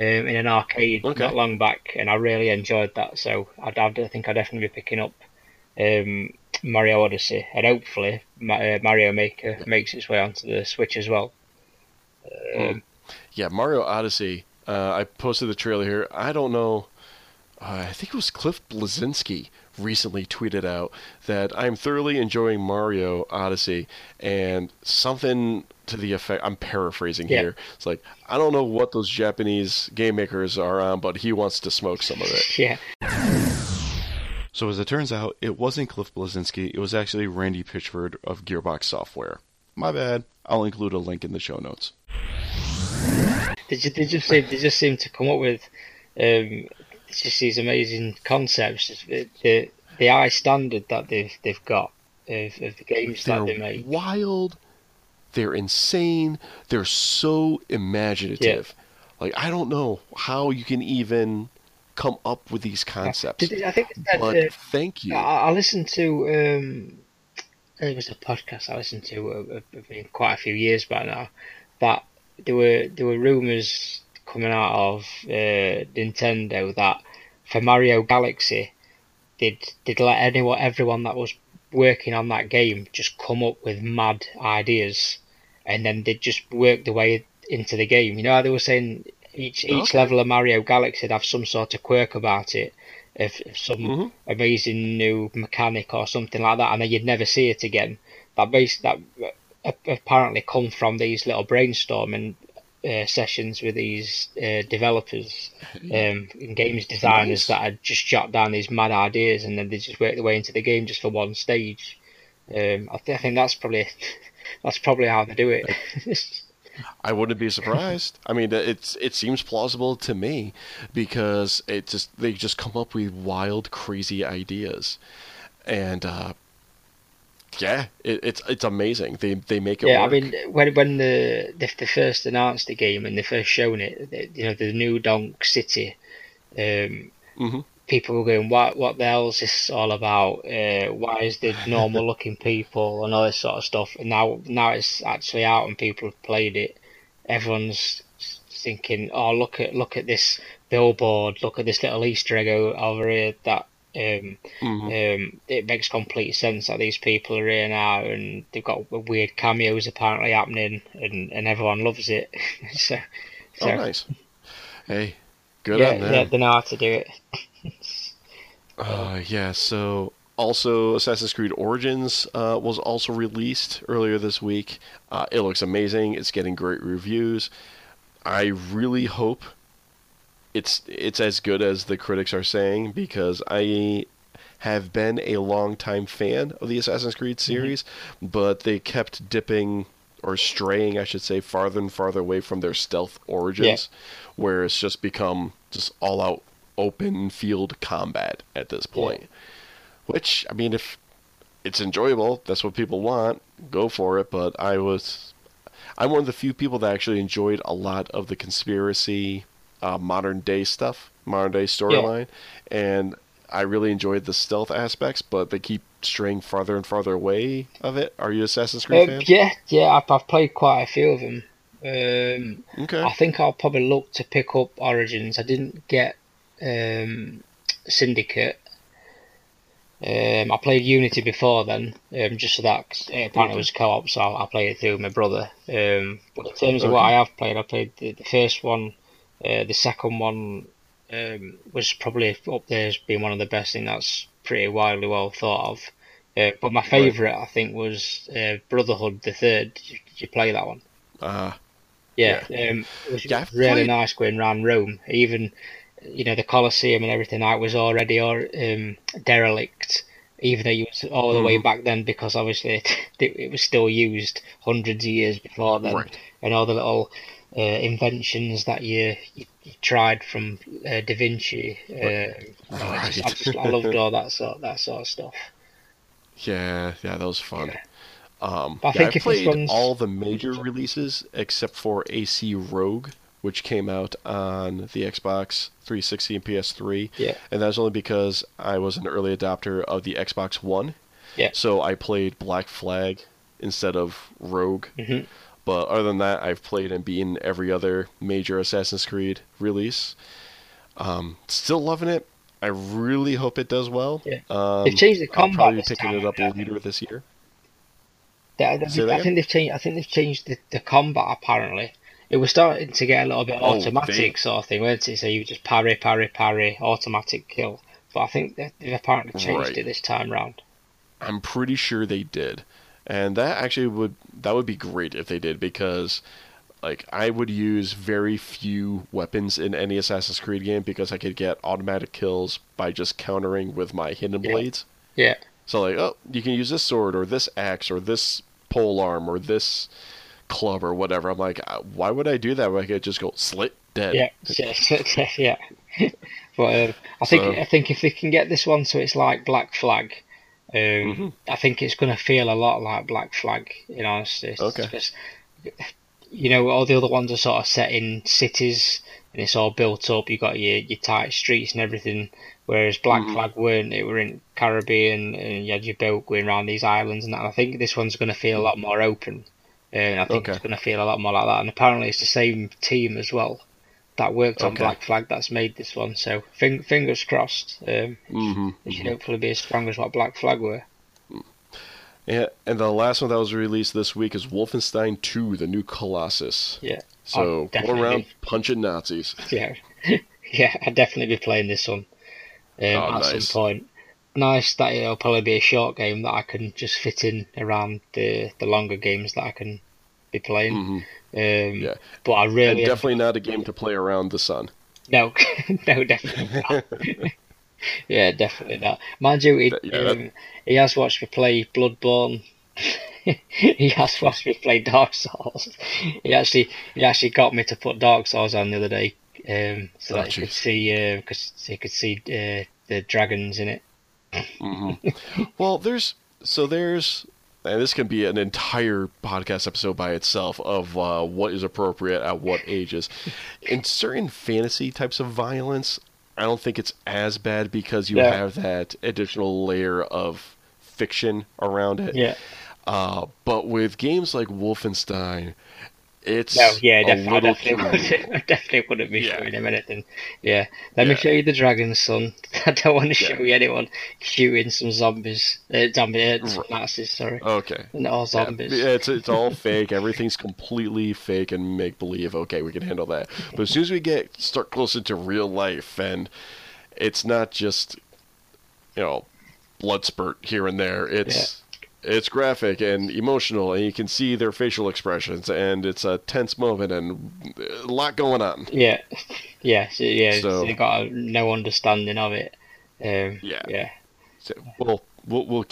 um, in an arcade Okay. not long back, and I really enjoyed that. So I'd, I'd, I think I'd definitely be picking up um, Mario Odyssey, and hopefully Ma- uh, Mario Maker makes its way onto the Switch as well. Um, Yeah, Mario Odyssey. Uh, I posted the trailer here. I don't know. Uh, I think it was Cliff Bleszinski recently tweeted out that I'm thoroughly enjoying Mario Odyssey, and something to the effect. I'm paraphrasing Yeah. here. It's like I don't know what those Japanese game makers are on, but he wants to smoke some of it. yeah, So as it turns out, it wasn't Cliff Bleszinski. It was actually Randy Pitchford of Gearbox Software. My bad. I'll include a link in the show notes. they just they just seem, they just seem to come up with um, just these amazing concepts. The, the the high standard that they've they've got of, of the games that they They're make. wild. They're insane. They're so imaginative. Like I don't know how you can even come up with these concepts. Did, I think said, But uh, thank you. I, I listened to um, it was a podcast I listened to uh, quite a few years back now that there were there were rumors coming out of uh, Nintendo that for Mario Galaxy they'd they'd let anyone everyone that was working on that game just come up with mad ideas and then they'd just work their way into the game. You know how they were saying each each Okay. level of Mario Galaxy would have some sort of quirk about it. If, if some Mhm. amazing new mechanic or something like that, and then you'd never see it again. That base that uh, apparently come from these little brainstorming uh, sessions with these uh, developers um, and games designers Nice. that had just jot down these mad ideas, and then they just work their way into the game just for one stage. Um, I, th- I think that's probably that's probably how they do it. I wouldn't be surprised. I mean, it's it seems plausible to me because it just they just come up with wild, crazy ideas, and uh, yeah, it, it's it's amazing. They they make it yeah, I mean, when when the they, they first announced the game and they first shown it, you know, the new Donk City, um, Mhm. people were going, "What what the hell is this all about? Uh, why is there normal looking people and all this sort of stuff?" And now now it's actually out and people have played it. Everyone's thinking, "Oh, look at look at this billboard! Look at this little Easter egg over here that." Um, Mhm. um, it makes complete sense that these people are here now and they've got weird cameos apparently happening and, and everyone loves it. so, so oh, nice. Hey, good yeah, on them. yeah, they know how to do it. Uh, yeah, so also Assassin's Creed Origins uh, was also released earlier this week. Uh, it looks amazing. It's getting great reviews. I really hope it's it's as good as the critics are saying because I have been a longtime fan of the Assassin's Creed mm-hmm. series, but they kept dipping or straying, I should say, farther and farther away from their stealth origins, where it's just become just all out open field combat at this point. Which, I mean, if it's enjoyable, that's what people want, go for it. But I was, I'm one of the few people that actually enjoyed a lot of the conspiracy uh, modern day stuff, modern day storyline, and I really enjoyed the stealth aspects, but they keep straying farther and farther away of it. Are you Assassin's Creed Um, fan? yeah, yeah, I've, I've played quite a few of them. Um, Okay. I think I'll probably look to pick up Origins. I didn't get um, Syndicate. Um, I played Unity before then, um, just so that 'cause, uh, apparently it was co-op, so I, I played it through with my brother. Um, but in terms of what I have played, I played the, the first one, uh, the second one um, was probably up there as being one of the best. and that's pretty widely well thought of. Uh, but my favourite, I think, was uh, Brotherhood the third. Did you, did you play that one? Uh, Yeah, um, it was Yeah, really played- nice going around Rome. Even, you know, the Colosseum and everything. I was already or, um, derelict, even though it was all the way Mm-hmm. back then, because obviously it, it was still used hundreds of years before then, Right. and all the little uh, inventions that you, you, tried from uh, Da Vinci. Uh, I, just, I, just, I loved all that sort that sort of stuff. yeah, yeah, that was fun. Yeah. Um, I yeah, think if played one's- all the major releases except for AC Rogue, which came out on the Xbox 360 and PS3. Yeah. And that was only because I was an early adopter of the Xbox One. Yeah. So I played Black Flag instead of Rogue. Mhm. But other than that, I've played and beaten every other major Assassin's Creed release. Um, still loving it. I really hope it does well. Yeah. Um, They've changed the combat. I'll probably be picking time, it up I think. later this year. I, Say that I think they've changed. I think they've changed the, the combat. Apparently, it was starting to get a little bit Oh, automatic they- sort of thing, weren't it? So you just parry, parry, parry, automatic kill. But I think they've apparently changed Right. it this time round. I'm pretty sure they did, and that actually would that would be great if they did because, like, I would use very few weapons in any Assassin's Creed game because I could get automatic kills by just countering with my hidden Yeah. blades. Yeah, So like, oh, you can use this sword or this axe or this pole arm or this club or whatever. I'm like, uh, why would I do that when I could just go slit dead? yeah, yeah. yeah. but um, I think So- I think if they can get this one so it's like Black Flag, um, Mm-hmm. I think it's going to feel a lot like Black Flag. In honesty, Okay. Because, you know, all the other ones are sort of set in cities and it's all built up. You got your your tight streets and everything. Whereas Black Mhm. Flag weren't. They were in Caribbean and you had your boat going around these islands and that. And I think this one's going to feel a lot more open. And I think Okay. it's going to feel a lot more like that. And apparently it's the same team as well that worked on Black Flag that's made this one. So fing- fingers crossed. Um, Mm-hmm. it should hopefully be as strong as what Black Flag were. Yeah, and the last one that was released this week is Wolfenstein 2: The New Colossus. Yeah. So go around punching Nazis. Yeah, yeah, I'd definitely be playing this one um, Oh, at nice. some point. Nice that it'll probably be a short game that I can just fit in around the the longer games that I can be playing. Um, Yeah. But I And really definitely not a game to play around the son. no, no, definitely not. yeah, definitely not. Mind you, he, yeah, um, he has watched me play Bloodborne. he has watched me play Dark Souls. He actually he actually got me to put Dark Souls on the other day, um, so Oh, that he could jeez. see because he could see uh, the dragons in it. hmm well, there's so there's, and this can be an entire podcast episode by itself of uh, what is appropriate at what ages. In certain fantasy types of violence, I don't think it's as bad because you Yeah. have that additional layer of fiction around it. Yeah. Uh, but with games like Wolfenstein, it's No, yeah, def- I definitely, wouldn't, I definitely wouldn't be Yeah. showing him anything. Yeah, let me Yeah. show you the dragons, son. I don't want to Yeah. show you anyone shooting some zombies, uh, zombie, uh, Right. Nazis. Sorry, Okay. no zombies. yeah, it's it's all fake. Everything's completely fake and make believe. Okay, we can handle that. But as soon as we get start closer to real life, and it's not just you know blood spurt here and there. It's it's graphic and emotional, and you can see their facial expressions, and it's a tense moment and a lot going on. Yeah, yeah, so, yeah. So- So, they got a, no understanding of it. Um, Yeah. yeah, So, we'll we'll, we'll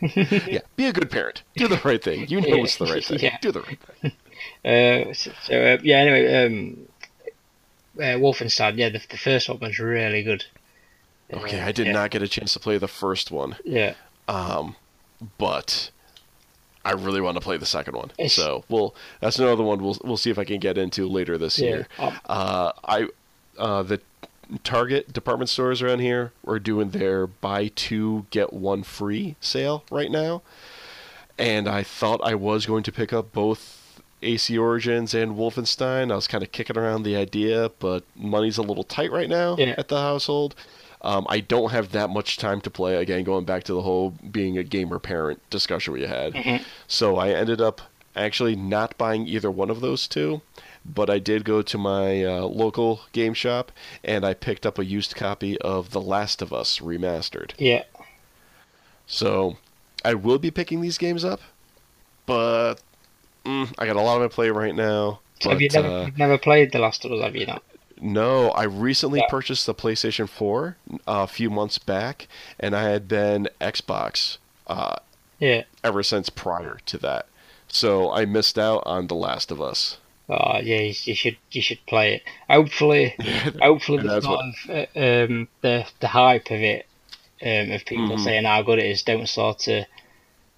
yeah, be a good parent. Do the right thing. You know it's the right thing. Yeah. Do the right thing. Uh, so, so uh, yeah. Anyway, um, uh, Wolfenstein. Yeah, the, the first one was really good. Okay, Uh, I did yeah, not get a chance to play the first one. Yeah, Um, but I really want to play the second one. So we'll that's another one we'll we'll see if I can get into later this Yeah. year. Um, Uh, I uh, the Target department stores around here are doing their buy two get one free sale right now, and I thought I was going to pick up both AC Origins and Wolfenstein. I was kind of kicking around the idea, but money's a little tight right now Yeah. at the household. Um, I don't have that much time to play. Again, going back to the whole being a gamer parent discussion we had. So I ended up actually not buying either one of those two, but I did go to my uh, local game shop and I picked up a used copy of The Last of Us Remastered. Yeah. So I will be picking these games up, but mm, I got a lot of my play right now. So have you never, uh, never played The Last of Us, have you not? No, I recently Yeah. purchased the PlayStation 4 uh, a few months back, and I had been Xbox uh, Yeah. ever since prior to that. So I missed out on The Last of Us. Oh yeah, you, you should you should play it. Hopefully, hopefully And the that's sort of uh, um, the the hype of it, um, of people Mhm. saying how good it is, don't sort of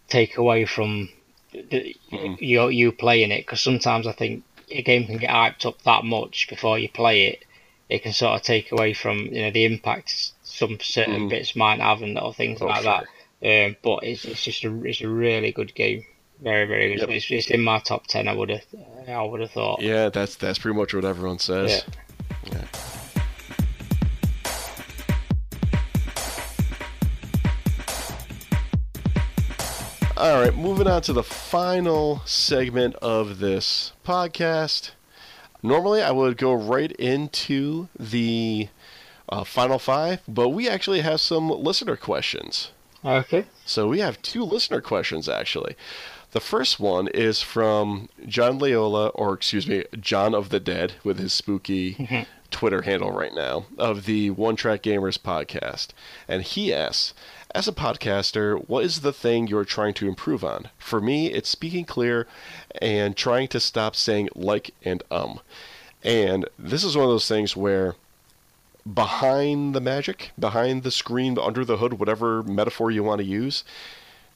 take away from the, Mhm. you you playing it. Because sometimes I think a game can get hyped up that much before you play it, it can sort of take away from you know the impact some certain Mhm. bits might have and little things Oh, like sure. that. Um, but it's it's just a it's a really good game. Very very good. Yep. It's, it's in my top ten. I would have I would have thought. Yeah, that's that's pretty much what everyone says. Yeah. All right, moving on to the final segment of this podcast. Normally, I would go right into the uh, final five, but we actually have some listener questions. Okay. So we have two listener questions actually. The first one is from John Leola, or excuse me, John of the Dead, with his spooky Twitter handle right now, of the One Track Gamers podcast. And he asks, as a podcaster, what is the thing you're trying to improve on? For me, it's speaking clear and trying to stop saying like and um. And this is one of those things where behind the magic, behind the screen, under the hood, whatever metaphor you want to use,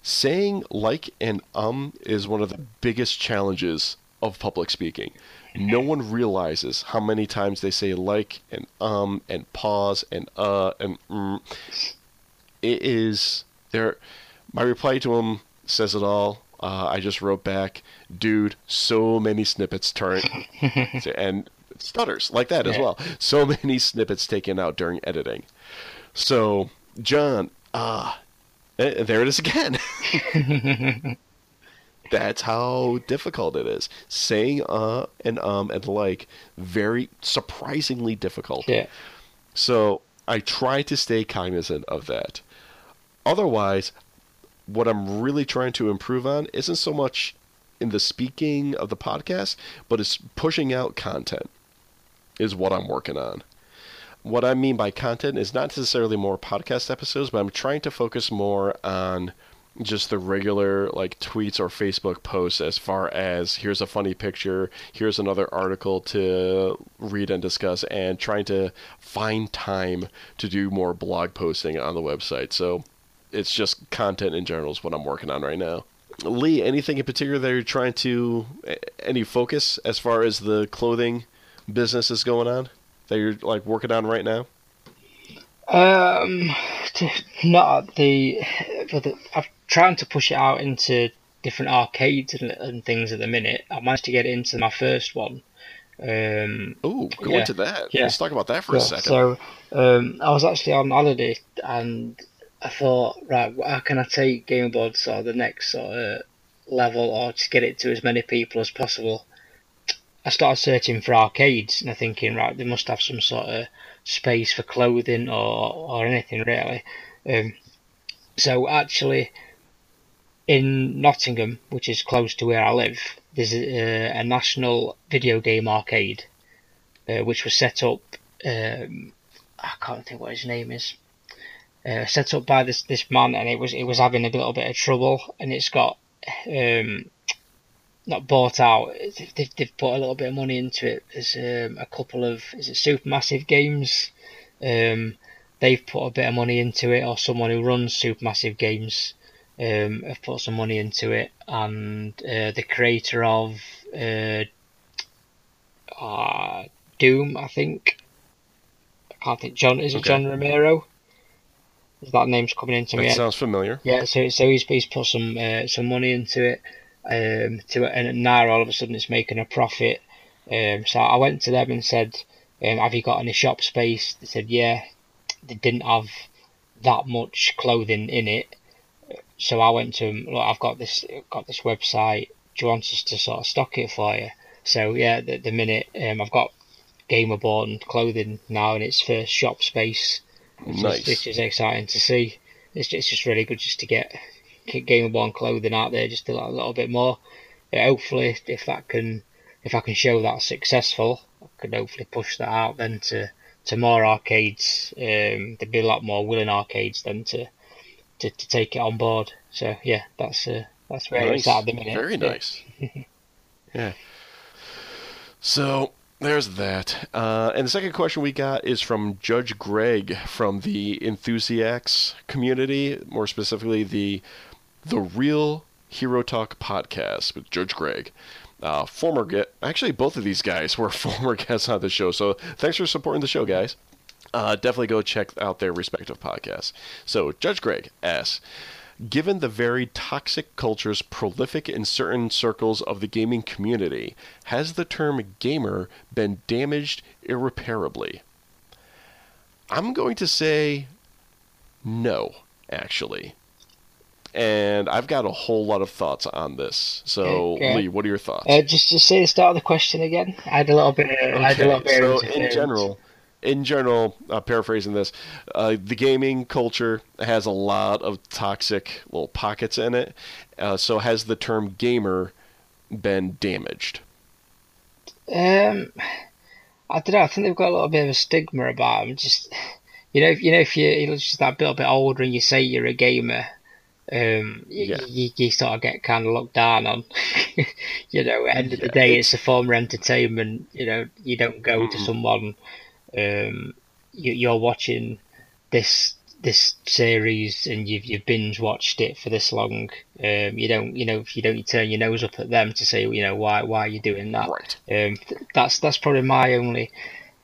saying like and um is one of the biggest challenges of public speaking. No one realizes how many times they say like and um and pause and uh and mm. It is there. My reply to him says it all. Uh, I just wrote back, dude. So many snippets turn and stutters like that as well. So many snippets taken out during editing. So John, ah, eh, there it is again. That's how difficult it is. Saying uh and um and like very surprisingly difficult. Yeah. So I try to stay cognizant of that. Otherwise, what I'm really trying to improve on isn't so much in the speaking of the podcast, but it's pushing out content, is what I'm working on. What I mean by content is not necessarily more podcast episodes, but I'm trying to focus more on just the regular like tweets or Facebook posts as far as here's a funny picture, here's another article to read and discuss, and trying to find time to do more blog posting on the website. So it's just content in general is what I'm working on right now. Lee, anything in particular that you're trying to any focus as far as the clothing business is going on that you're like working on right now? Um, not the, the, I'm trying to push it out into different arcades and, and things at the minute. I managed to get into my first one. Um, Oh, go Yeah. into that. Yeah. Let's talk about that for a second. so um, I was actually on holiday and I thought, right, how can I take Gamerborn sort of the next sort of level or just get it to as many people as possible? I started searching for arcades and I'm thinking, right, they must have some sort of space for clothing or, or anything really. Um, so actually, in Nottingham, which is close to where I live, there's a, a national video game arcade, uh, which was set up. Um, I can't think what his name is. Uh, set up by this this man, and it was it was having a little bit of trouble, and it's got um, not bought out. They've, they've put a little bit of money into it. There's um, a couple of is it Supermassive Games. Um, they've put a bit of money into it, or someone who runs Supermassive Games um, have put some money into it, and uh, the creator of uh, uh, Doom, I think, I can't think. John is it Okay. John Romero? That name's coming into That me? sounds familiar. Yeah, so so he's he's put some uh, some money into it, um, to it, and now all of a sudden it's making a profit. Um, so I went to them and said, um, "Have you got any shop space?" They said, "Yeah." They didn't have that much clothing in it, so I went to them. Look, I've got this got this website. Do you want us to sort of stock it for you? So yeah, the, the minute um, I've got Gamerborn clothing now in its first shop space which Nice. is, which is exciting to see. It's just, it's just really good just to get get Gamerborn clothing out there just a little, little bit more. Yeah, hopefully, if that can, if I can show that successful, I could hopefully push that out then to to more arcades. Um, there'd be a lot more willing arcades then to to, to take it on board. So yeah, that's uh, that's where it's Nice. at at the minute. Very nice. yeah. So there's that. Uh, and the second question we got is from Judge Greg from the Enthusiasts community, more specifically the the Real Hero Talk podcast with Judge Greg. Uh, former get actually both of these guys were former guests on the show, so thanks for supporting the show, guys. Uh, definitely go check out their respective podcasts. So Judge Greg asks, Given the very toxic cultures prolific in certain circles of the gaming community, has the term gamer been damaged irreparably? I'm going to say no, actually. And I've got a whole lot of thoughts on this. So, Okay. Lee, what are your thoughts? Uh, just to say the start of the question again. I had a little bit. Of, I had a little Okay, bit. so in general, in general, uh, paraphrasing this, uh, the gaming culture has a lot of toxic little pockets in it. Uh, so has the term gamer been damaged? Um, I don't know. I think they've got a little bit of a stigma about them. Just you know, if, you know, if you- you're just that little bit older and you say you're a gamer, um, Yeah. you, you sort of get kind of looked down on. you know, at the end of the day, it's a form of entertainment. You know, you don't go to someone. Um, you, you're watching this this series and you've you've binge watched it for this long. Um, you don't, you know, if you don't turn your nose up at them to say, you know, why why are you doing that? Right. Um, th- that's that's probably my only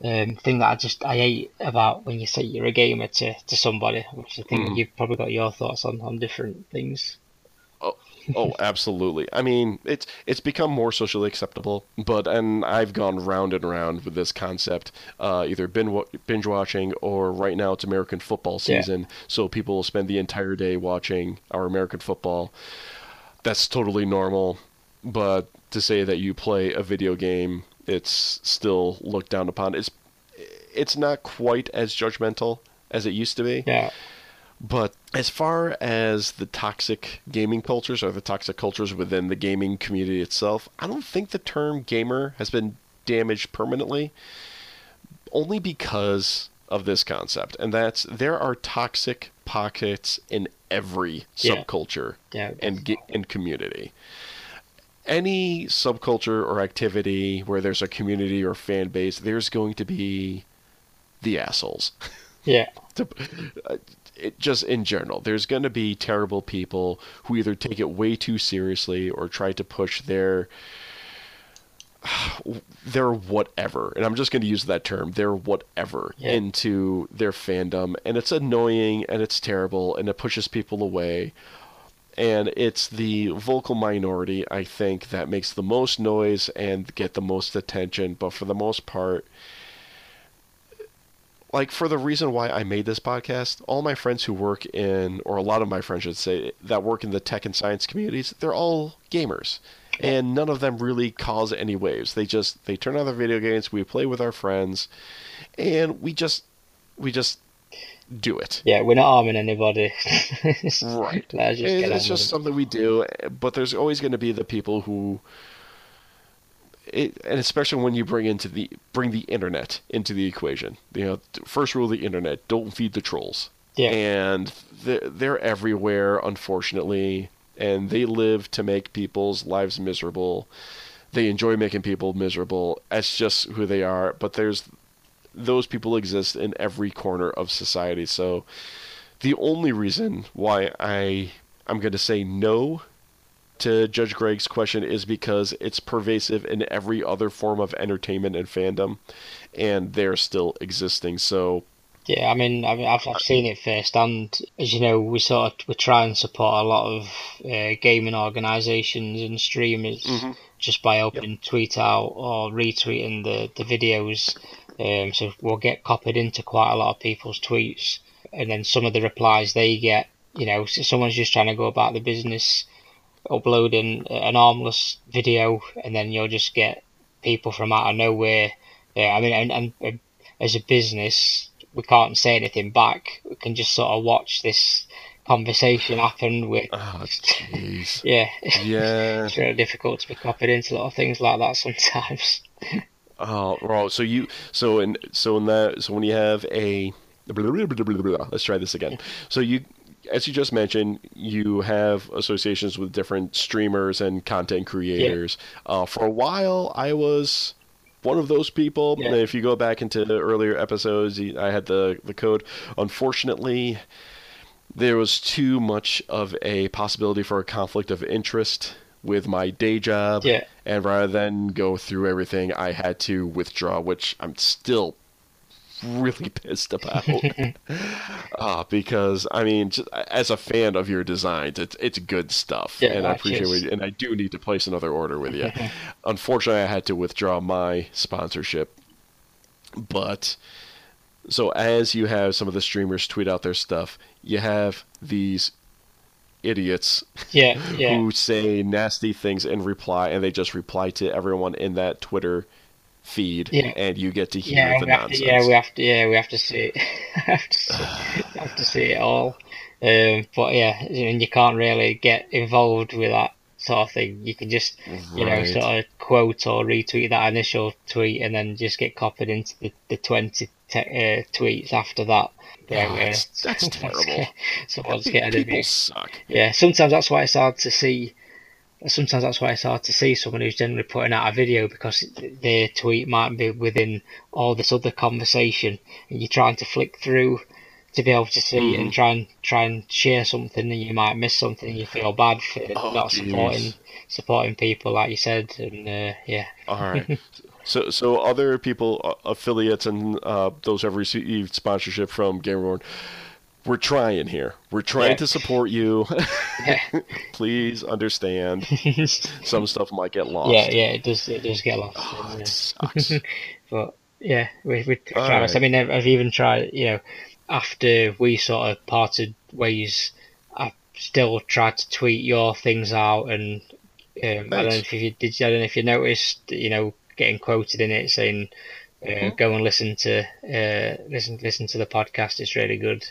um, thing that I just I hate about when you say you're a gamer to, to somebody, which I think you've probably got your thoughts on, on different things. Oh, absolutely. I mean, it's it's become more socially acceptable, but and I've gone round and round with this concept, uh, either binge binge watching or right now it's American football Yeah. season, so people will spend the entire day watching our American football. That's totally normal, but to say that you play a video game, it's still looked down upon. It's it's not quite as judgmental as it used to be. Yeah, But as far as the toxic gaming cultures or the toxic cultures within the gaming community itself, I don't think the term gamer has been damaged permanently, only because of this concept. And that's there are toxic pockets in every Yeah. subculture yeah, and and community. Any subculture or activity where there's a community or fan base, there's going to be the assholes yeah, to, uh, it just in general there's going to be terrible people who either take it way too seriously or try to push their their whatever and i'm just going to use that term their whatever Yeah. into their fandom and it's annoying and it's terrible and it pushes people away and it's the vocal minority i think that makes the most noise and get the most attention but for the most part like for the reason why I made this podcast, all my friends who work in, or a lot of my friends should say, that work in the tech and science communities, they're all gamers, and none of them really cause any waves. They just they turn on their video games, we play with our friends, and we just we just do it. yeah. We're not harming anybody. Right. Just It- get on it's just something we do, but there's always going to be the people who, it, and especially when you bring into the bring the internet into the equation. You know, first rule of the internet: don't feed the trolls. Yeah. And they're, they're everywhere, unfortunately, and they live to make people's lives miserable. They enjoy making people miserable. That's just who they are. But there's those people exist in every corner of society. So the only reason why I I'm going to say no to Judge Greg's question is because it's pervasive in every other form of entertainment and fandom, and they're still existing. So Yeah, I mean, I mean, I've, I've seen it firsthand. As you know, we sort of we try and support a lot of uh, gaming organisations and streamers just by helping tweet out or retweeting the the videos. Um, so we'll get copied into quite a lot of people's tweets, and then some of the replies they get, you know, someone's just trying to go about the business, uploading an armless video, and then you'll just get people from out of nowhere. Yeah, I mean, and, and, and as a business, we can't say anything back. We can just sort of watch this conversation happen. With oh jeez. yeah, Yeah. it's really difficult to be copied into a lot of things like that sometimes. Oh, right. So you so in so in that so when you have a let's try this again. So you as you just mentioned, you have associations with different streamers and content creators. Uh, for a while, I was one of those people. Yeah. If you go back into the earlier episodes, I had the the code. Unfortunately, there was too much of a possibility for a conflict of interest with my day job. Yeah. And rather than go through everything, I had to withdraw, which I'm still really pissed about. uh, because I mean, just, as a fan of your designs, it's it's good stuff, Yeah, and I appreciate it. And I do need to place another order with you. Unfortunately, I had to withdraw my sponsorship, but so as you have some of the streamers tweet out their stuff, you have these idiots Yeah, yeah. who say nasty things in reply, and they just reply to everyone in that Twitter feed, Yeah. and you get to hear Yeah, the nonsense. to, yeah, we have to, yeah, we have to see it. have to see, have to see it all. Um, but yeah, and you can't really get involved with that sort of thing. You can just, you know, sort of quote or retweet that initial tweet, and then just get copied into the, the twenty te- uh, tweets after that. Yeah, Oh, that's- that's terrible. Someone's getting People suck. yeah, sometimes that's why it's hard to see. Sometimes that's why it's hard to see someone who's generally putting out a video because their tweet might be within all this other conversation, and you're trying to flick through to be able to see Mm-hmm. and try and try and share something, and you might miss something. and You feel bad for Oh, not jeez. supporting supporting people, like you said, and uh, yeah, All right. So, so other people, uh, affiliates, and uh, those who have received sponsorship from Gamerborn, we're trying here. We're trying Yeah. to support you. yeah, Please understand. Some stuff might get lost. yeah, yeah. It does it does get lost. Oh, and, it uh, sucks. But yeah, we we try this. I mean, I've, I've even tried. You know, after we sort of parted ways, I've still tried to tweet your things out, and um, I don't know if you did. I don't know if you noticed. You know, getting quoted in it saying, uh, Mm-hmm. "Go and listen to uh, listen listen to the podcast. It's really good."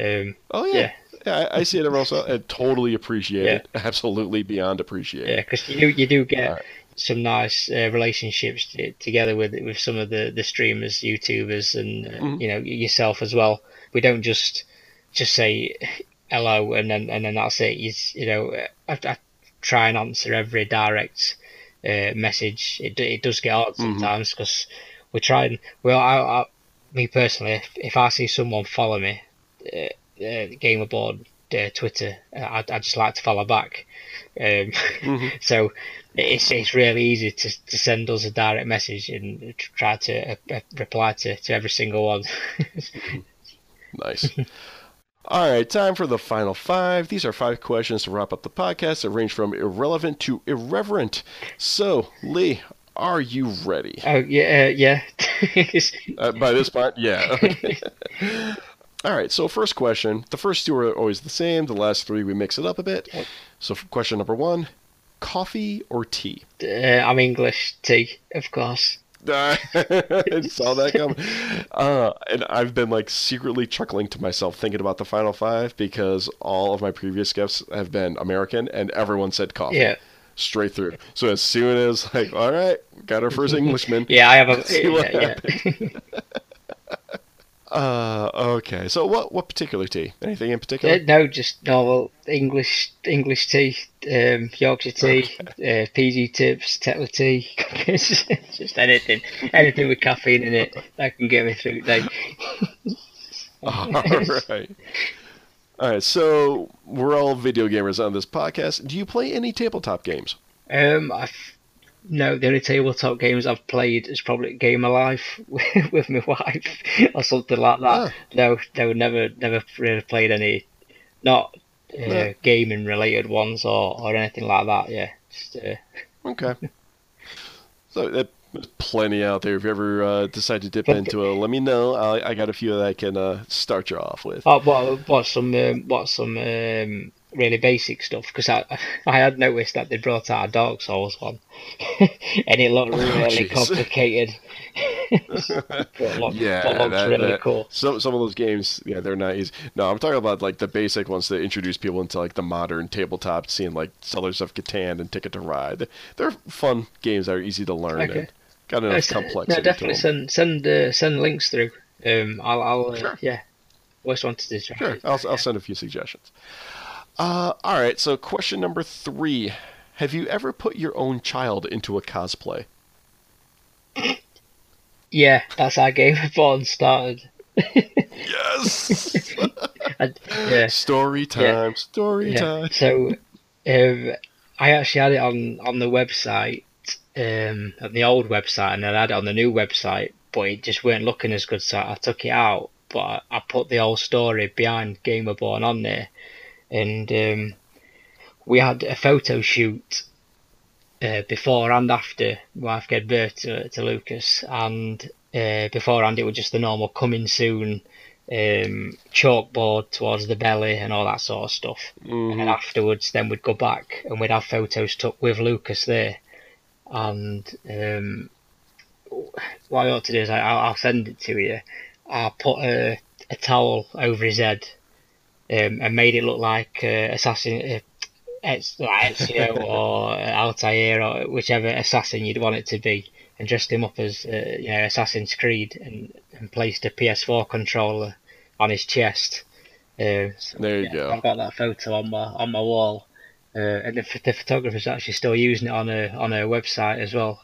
Um, Oh yeah. Yeah, I, I see it also. I totally appreciate Yeah. it. Absolutely beyond appreciate Yeah, because you do you do get Alright. some nice uh, relationships t- together with with some of the, the streamers, YouTubers, and uh, Mhm. you know yourself as well. We don't just just say hello and then and then that's it. You, you know, I, I try and answer every direct uh, message. It it does get hard sometimes because we try and well, I, I me personally, if, if I see someone follow me, uh, uh, Gamerborn uh, Twitter, I I just like to follow back. Um, so it's it's really easy to, to send us a direct message and try to uh, reply to, to every single one. Nice. All right, time for the final five. These are five questions to wrap up the podcast that range from irrelevant to irreverent. So, Lee, are you ready? oh yeah, uh, yeah. Uh, by this point, yeah. All right, so first question. The first two are always the same. The last three, we mix it up a bit. So, question number one coffee or tea? uh, I'm English tea, of course. I saw that coming. Uh, and I've been like secretly chuckling to myself thinking about the final five because all of my previous guests have been American and everyone said coffee. Yeah, Straight through. So as soon as like, all right, got our first Englishman. yeah. I have a yeah, yeah. Uh, okay. So what what particular tea? Anything in Uh, particular? no, just normal English English tea, um, Yorkshire tea, uh, PG tips, Tetley tea, just anything, anything with caffeine in it that can get me through the day. all right. All right, so we're all video gamers on this podcast. Do you play any tabletop games? Um, I've no, the only tabletop games I've played is probably Game of Life with my wife or something like that. Ah. No, no, never, never really played any, not uh, No. gaming related ones or, or anything like that. Yeah, just uh, Okay. so uh, there's plenty out there. If you ever uh, decide to dip into it, let me know. I, I got a few that I can uh, start you off with. oh, what, what some, um, what some um, really basic stuff because I, I had noticed that they brought out a Dark Souls one, and it looked really jeez. complicated. but Yeah, but that- really that- cool. Some some of those games, yeah, they're not easy. No, I'm talking about like the basic ones that introduce people into like the modern tabletop scene, like Settlers of Catan and Ticket to Ride. They're fun games that are easy to learn Okay. and got No, enough s- complexity No, definitely send send uh, send links through. Um, I'll, I'll uh, Sure. yeah. Always wanted to try. Sure. I'll I'll send a few suggestions. Uh, all right. So question number three: Have you ever put your own child into a cosplay? Yeah, that's how Game of Thrones started. Yes. I, yeah, story time. Story yeah. time. So, um, I actually had it on on the website, um, on the old website, and then I had it on the new website, but it just weren't looking as good, so I took it out. But I, I put the old story behind Game of Gamerborn on there, and um, we had a photo shoot uh, before and after wife gave birth to, to Lucas, and uh, beforehand it was just the normal coming soon um, chalkboard towards the belly and all that sort of stuff. And then afterwards, then we'd go back and we'd have photos took with Lucas there. And um, what I ought to do is I, I'll, I'll send it to you. I put a, a towel over his head um, and made it look like uh, assassin. Uh, it's like Ezio or Altair or whichever assassin you'd want it to be, and dressed him up as uh, you know Assassin's Creed and, and placed a PS4 controller on his chest. Uh, so, There you yeah, go. I've got that photo on my on my wall, uh, and the, the photographer's actually still using it on her on her website as well.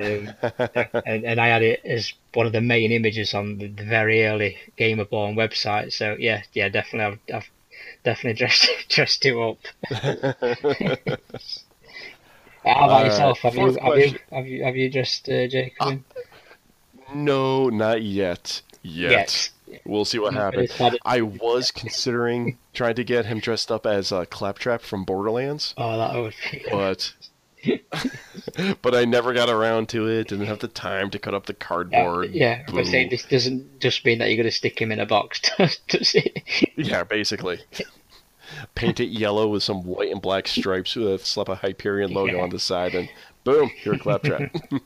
Um, and, and I had it as one of the main images on the, the very early Gamerborn website. So yeah, yeah, definitely, I've, I've definitely dressed dressed it up. How about right, yourself? Have you, have you have you have you dressed uh, Jacob? in? No, not yet. Yet. Yes. We'll see what happens. it's had it- I was considering trying to get him dressed up as uh, Claptrap from Borderlands, Oh, that would be. but but I never got around to it. Didn't have the time to cut up the Yeah, cardboard. yeah, but say Boo. this doesn't just mean that you're going to stick him in a box, does does it? Yeah, basically. Paint it yellow with some white and black stripes with a slap a Hyperion logo Yeah. on the side, and boom, you're a Claptrap.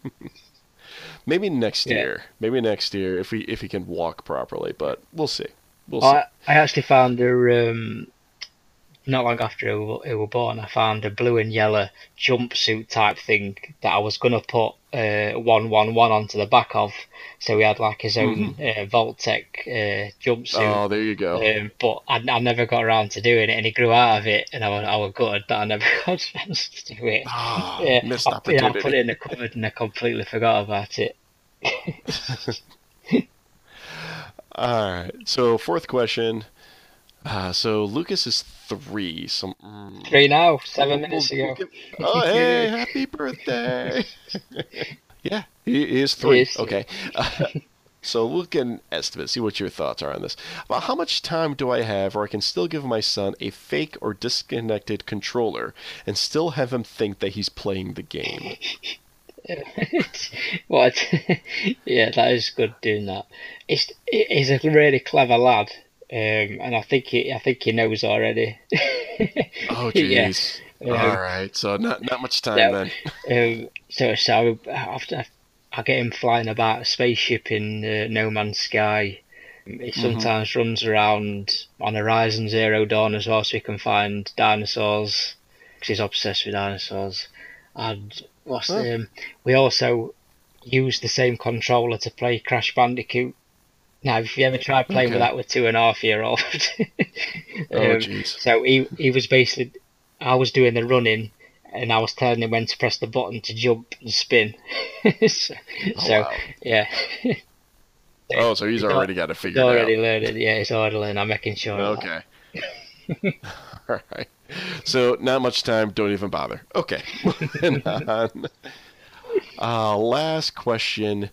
Maybe next Yeah. year. Maybe next year if we if he can walk properly, but we'll see. We'll see. I, I actually found a um, not long after he were, born. I found a blue and yellow jumpsuit type thing that I was gonna put uh, one one one onto the back of, so he had like his own uh, Vault-Tec uh, jumpsuit. Oh, there you go. Um, but I, I never got around to doing it, and he grew out of it, and I was, I was gutted that I never got to do it. Ah, yeah, missed I, yeah, I put it in the cupboard and I completely forgot about it. All right. So fourth question. Uh, so Lucas is three. So, mm, Three now, seven minutes ago. oh, hey, happy birthday! yeah, he, is three. He is three. Okay. Uh, so we'll get an estimate. See what your thoughts are on this. About how much time do I have, or I can still give my son a fake or disconnected controller and still have him think that he's playing the game? what? yeah, that is good doing that. It's he's a really clever lad, um, and I think he I think he knows already. Oh, Yeah. jeez. Um, All right. So not not much time no. then. Um, so so after I get him flying about a spaceship in uh, No Man's Sky. He sometimes runs around on Horizon Zero Dawn as well, so he can find dinosaurs because he's obsessed with dinosaurs. And what's um, we also use the same controller to play Crash Bandicoot. Now, if you ever tried playing with that with two and a half year old, Oh, um, jeez. so he he was basically, I was doing the running, and I was telling him when to press the button to jump and spin. so, so, wow. yeah, Oh, so he's already got it he's figured already out. learning. Yeah, he's already learning. I'm making sure. Okay. All right. So not much time. Don't even bother. Okay. Moving on. Uh, last question.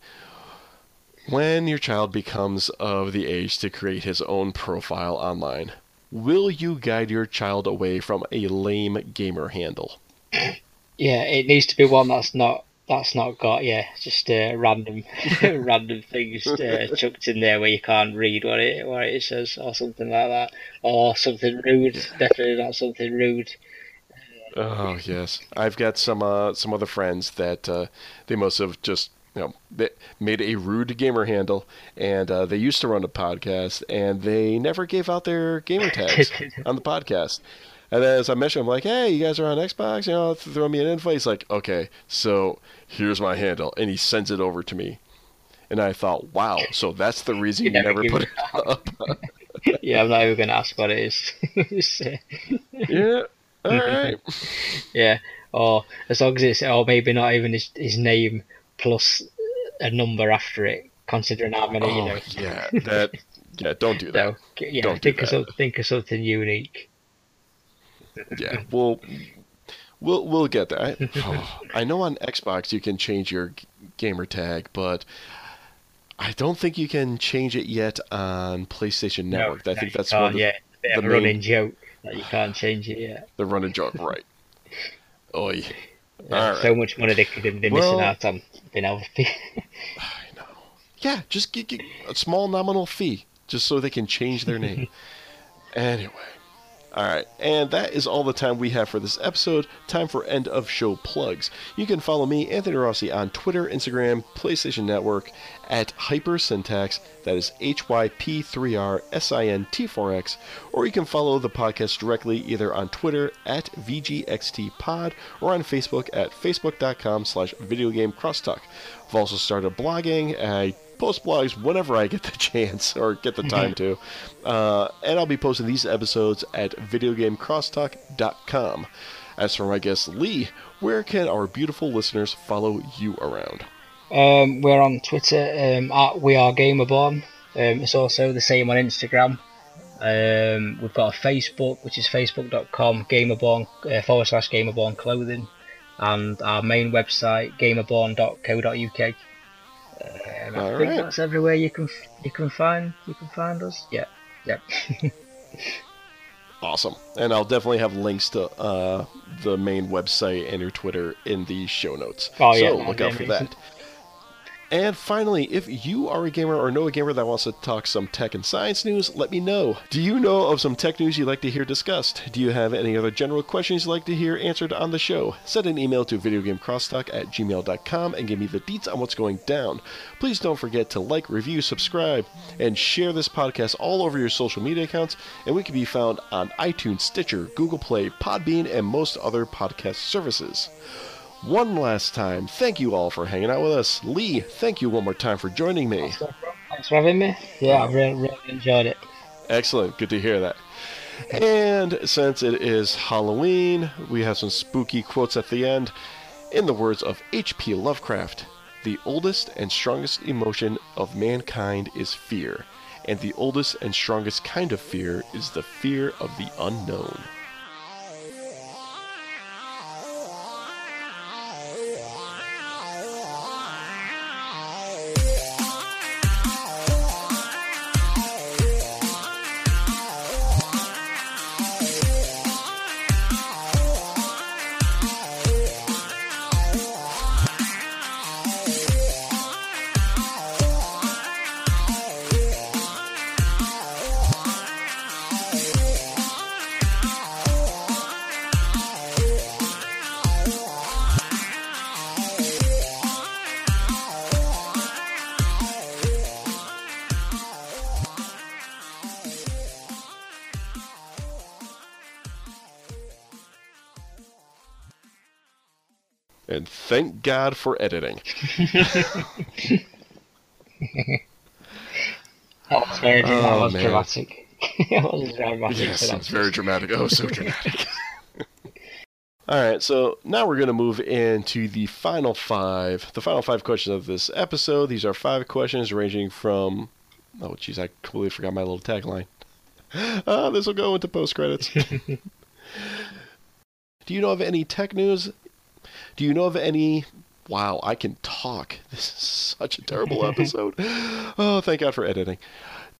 When your child becomes of the age to create his own profile online, will you guide your child away from a lame gamer handle? Yeah, it needs to be one that's not that's not got yeah just uh, random random things uh, chucked in there where you can't read what it what it says or something like that or something rude. Definitely not something rude. Oh yes, I've got some uh, some other friends that uh, they must have just you know they made a rude gamer handle, and uh, they used to run a podcast, and they never gave out their gamer tags on the podcast. And then as I mentioned, I'm like, hey, you guys are on Xbox, you know, throw me an invite. He's like, okay, so here's my handle, and he sends it over to me. And I thought, wow, so that's the reason you, You never, never put it up. yeah, I'm not even gonna ask what it is. Yeah, all right. yeah, or as long as it's or maybe not even his, his name plus a number after it, considering how many you Oh, know. yeah, that, yeah, don't do that. So yeah, Don't do think of that. some, think of something unique. Yeah, we'll we'll we'll get that. I, oh, I know on Xbox you can change your gamer tag, but I don't think you can change it yet on PlayStation Network. No, I think that's one of the, yeah, of the main- running joke that you can't change it yet. the running joke, right? Oi. Yeah, right. So much money they could have been Well- missing out on being able to. I know. Yeah, just get, get a small nominal fee just so they can change their name. anyway. All right, and that is all the time we have for this episode. Time for end of show plugs. You can follow me, Anthony Rossi, on Twitter, Instagram, PlayStation Network at Hypersyntax. That is H Y P 3 R S I N T 4 X. Or you can follow the podcast directly either on Twitter at VGXTPod or on Facebook at facebook.com slash videogame crosstalk. I've also started blogging. I post blogs whenever I get the chance or get the time to. Uh, and I'll be posting these episodes at videogamecrosstalk.com. As for my guest Lee, where can our beautiful listeners follow you around? Um, we're on Twitter um, at We Are Gamerborn. Um, it's also the same on Instagram. Um, we've got a Facebook, which is facebook.com gamerborn uh, forward slash gamerborn clothing, and our main website gamerborn.co.uk. Um, I All think right. that's everywhere you can you can find you can find us. Yeah, yeah. Awesome. And I'll definitely have links to uh, the main website and your Twitter in the show notes. Oh, yeah, so that'd look out for that. And finally, if you are a gamer or know a gamer that wants to talk some tech and science news, let me know. Do you know of some tech news you'd like to hear discussed? Do you have any other general questions you'd like to hear answered on the show? Send an email to videogamecrosstalk at gmail.com and give me the deets on what's going down. Please don't forget to like, review, subscribe, and share this podcast all over your social media accounts, and we can be found on iTunes, Stitcher, Google Play, Podbean, and most other podcast services. One last time, thank you all for hanging out with us. Lee, thank you one more time for joining me. Thanks for having me. Yeah, I've really, really enjoyed it. Excellent. Good to hear that. And since it is Halloween, we have some spooky quotes at the end. In the words of H.P. Lovecraft, the oldest and strongest emotion of mankind is fear, and the oldest and strongest kind of fear is the fear of the unknown. Thank God for editing. That was very that Oh, was man. dramatic. that was dramatic. Yes, so it's very dramatic. Oh, so dramatic. All right, so now we're going to move into the final five, the final five questions of this episode. These are five questions ranging from, oh, geez, I completely forgot my little tagline. uh, this will go into post credits. Do you know of any tech news? Do you know of any? Wow, I can talk. This is such a terrible episode. oh, thank God for editing.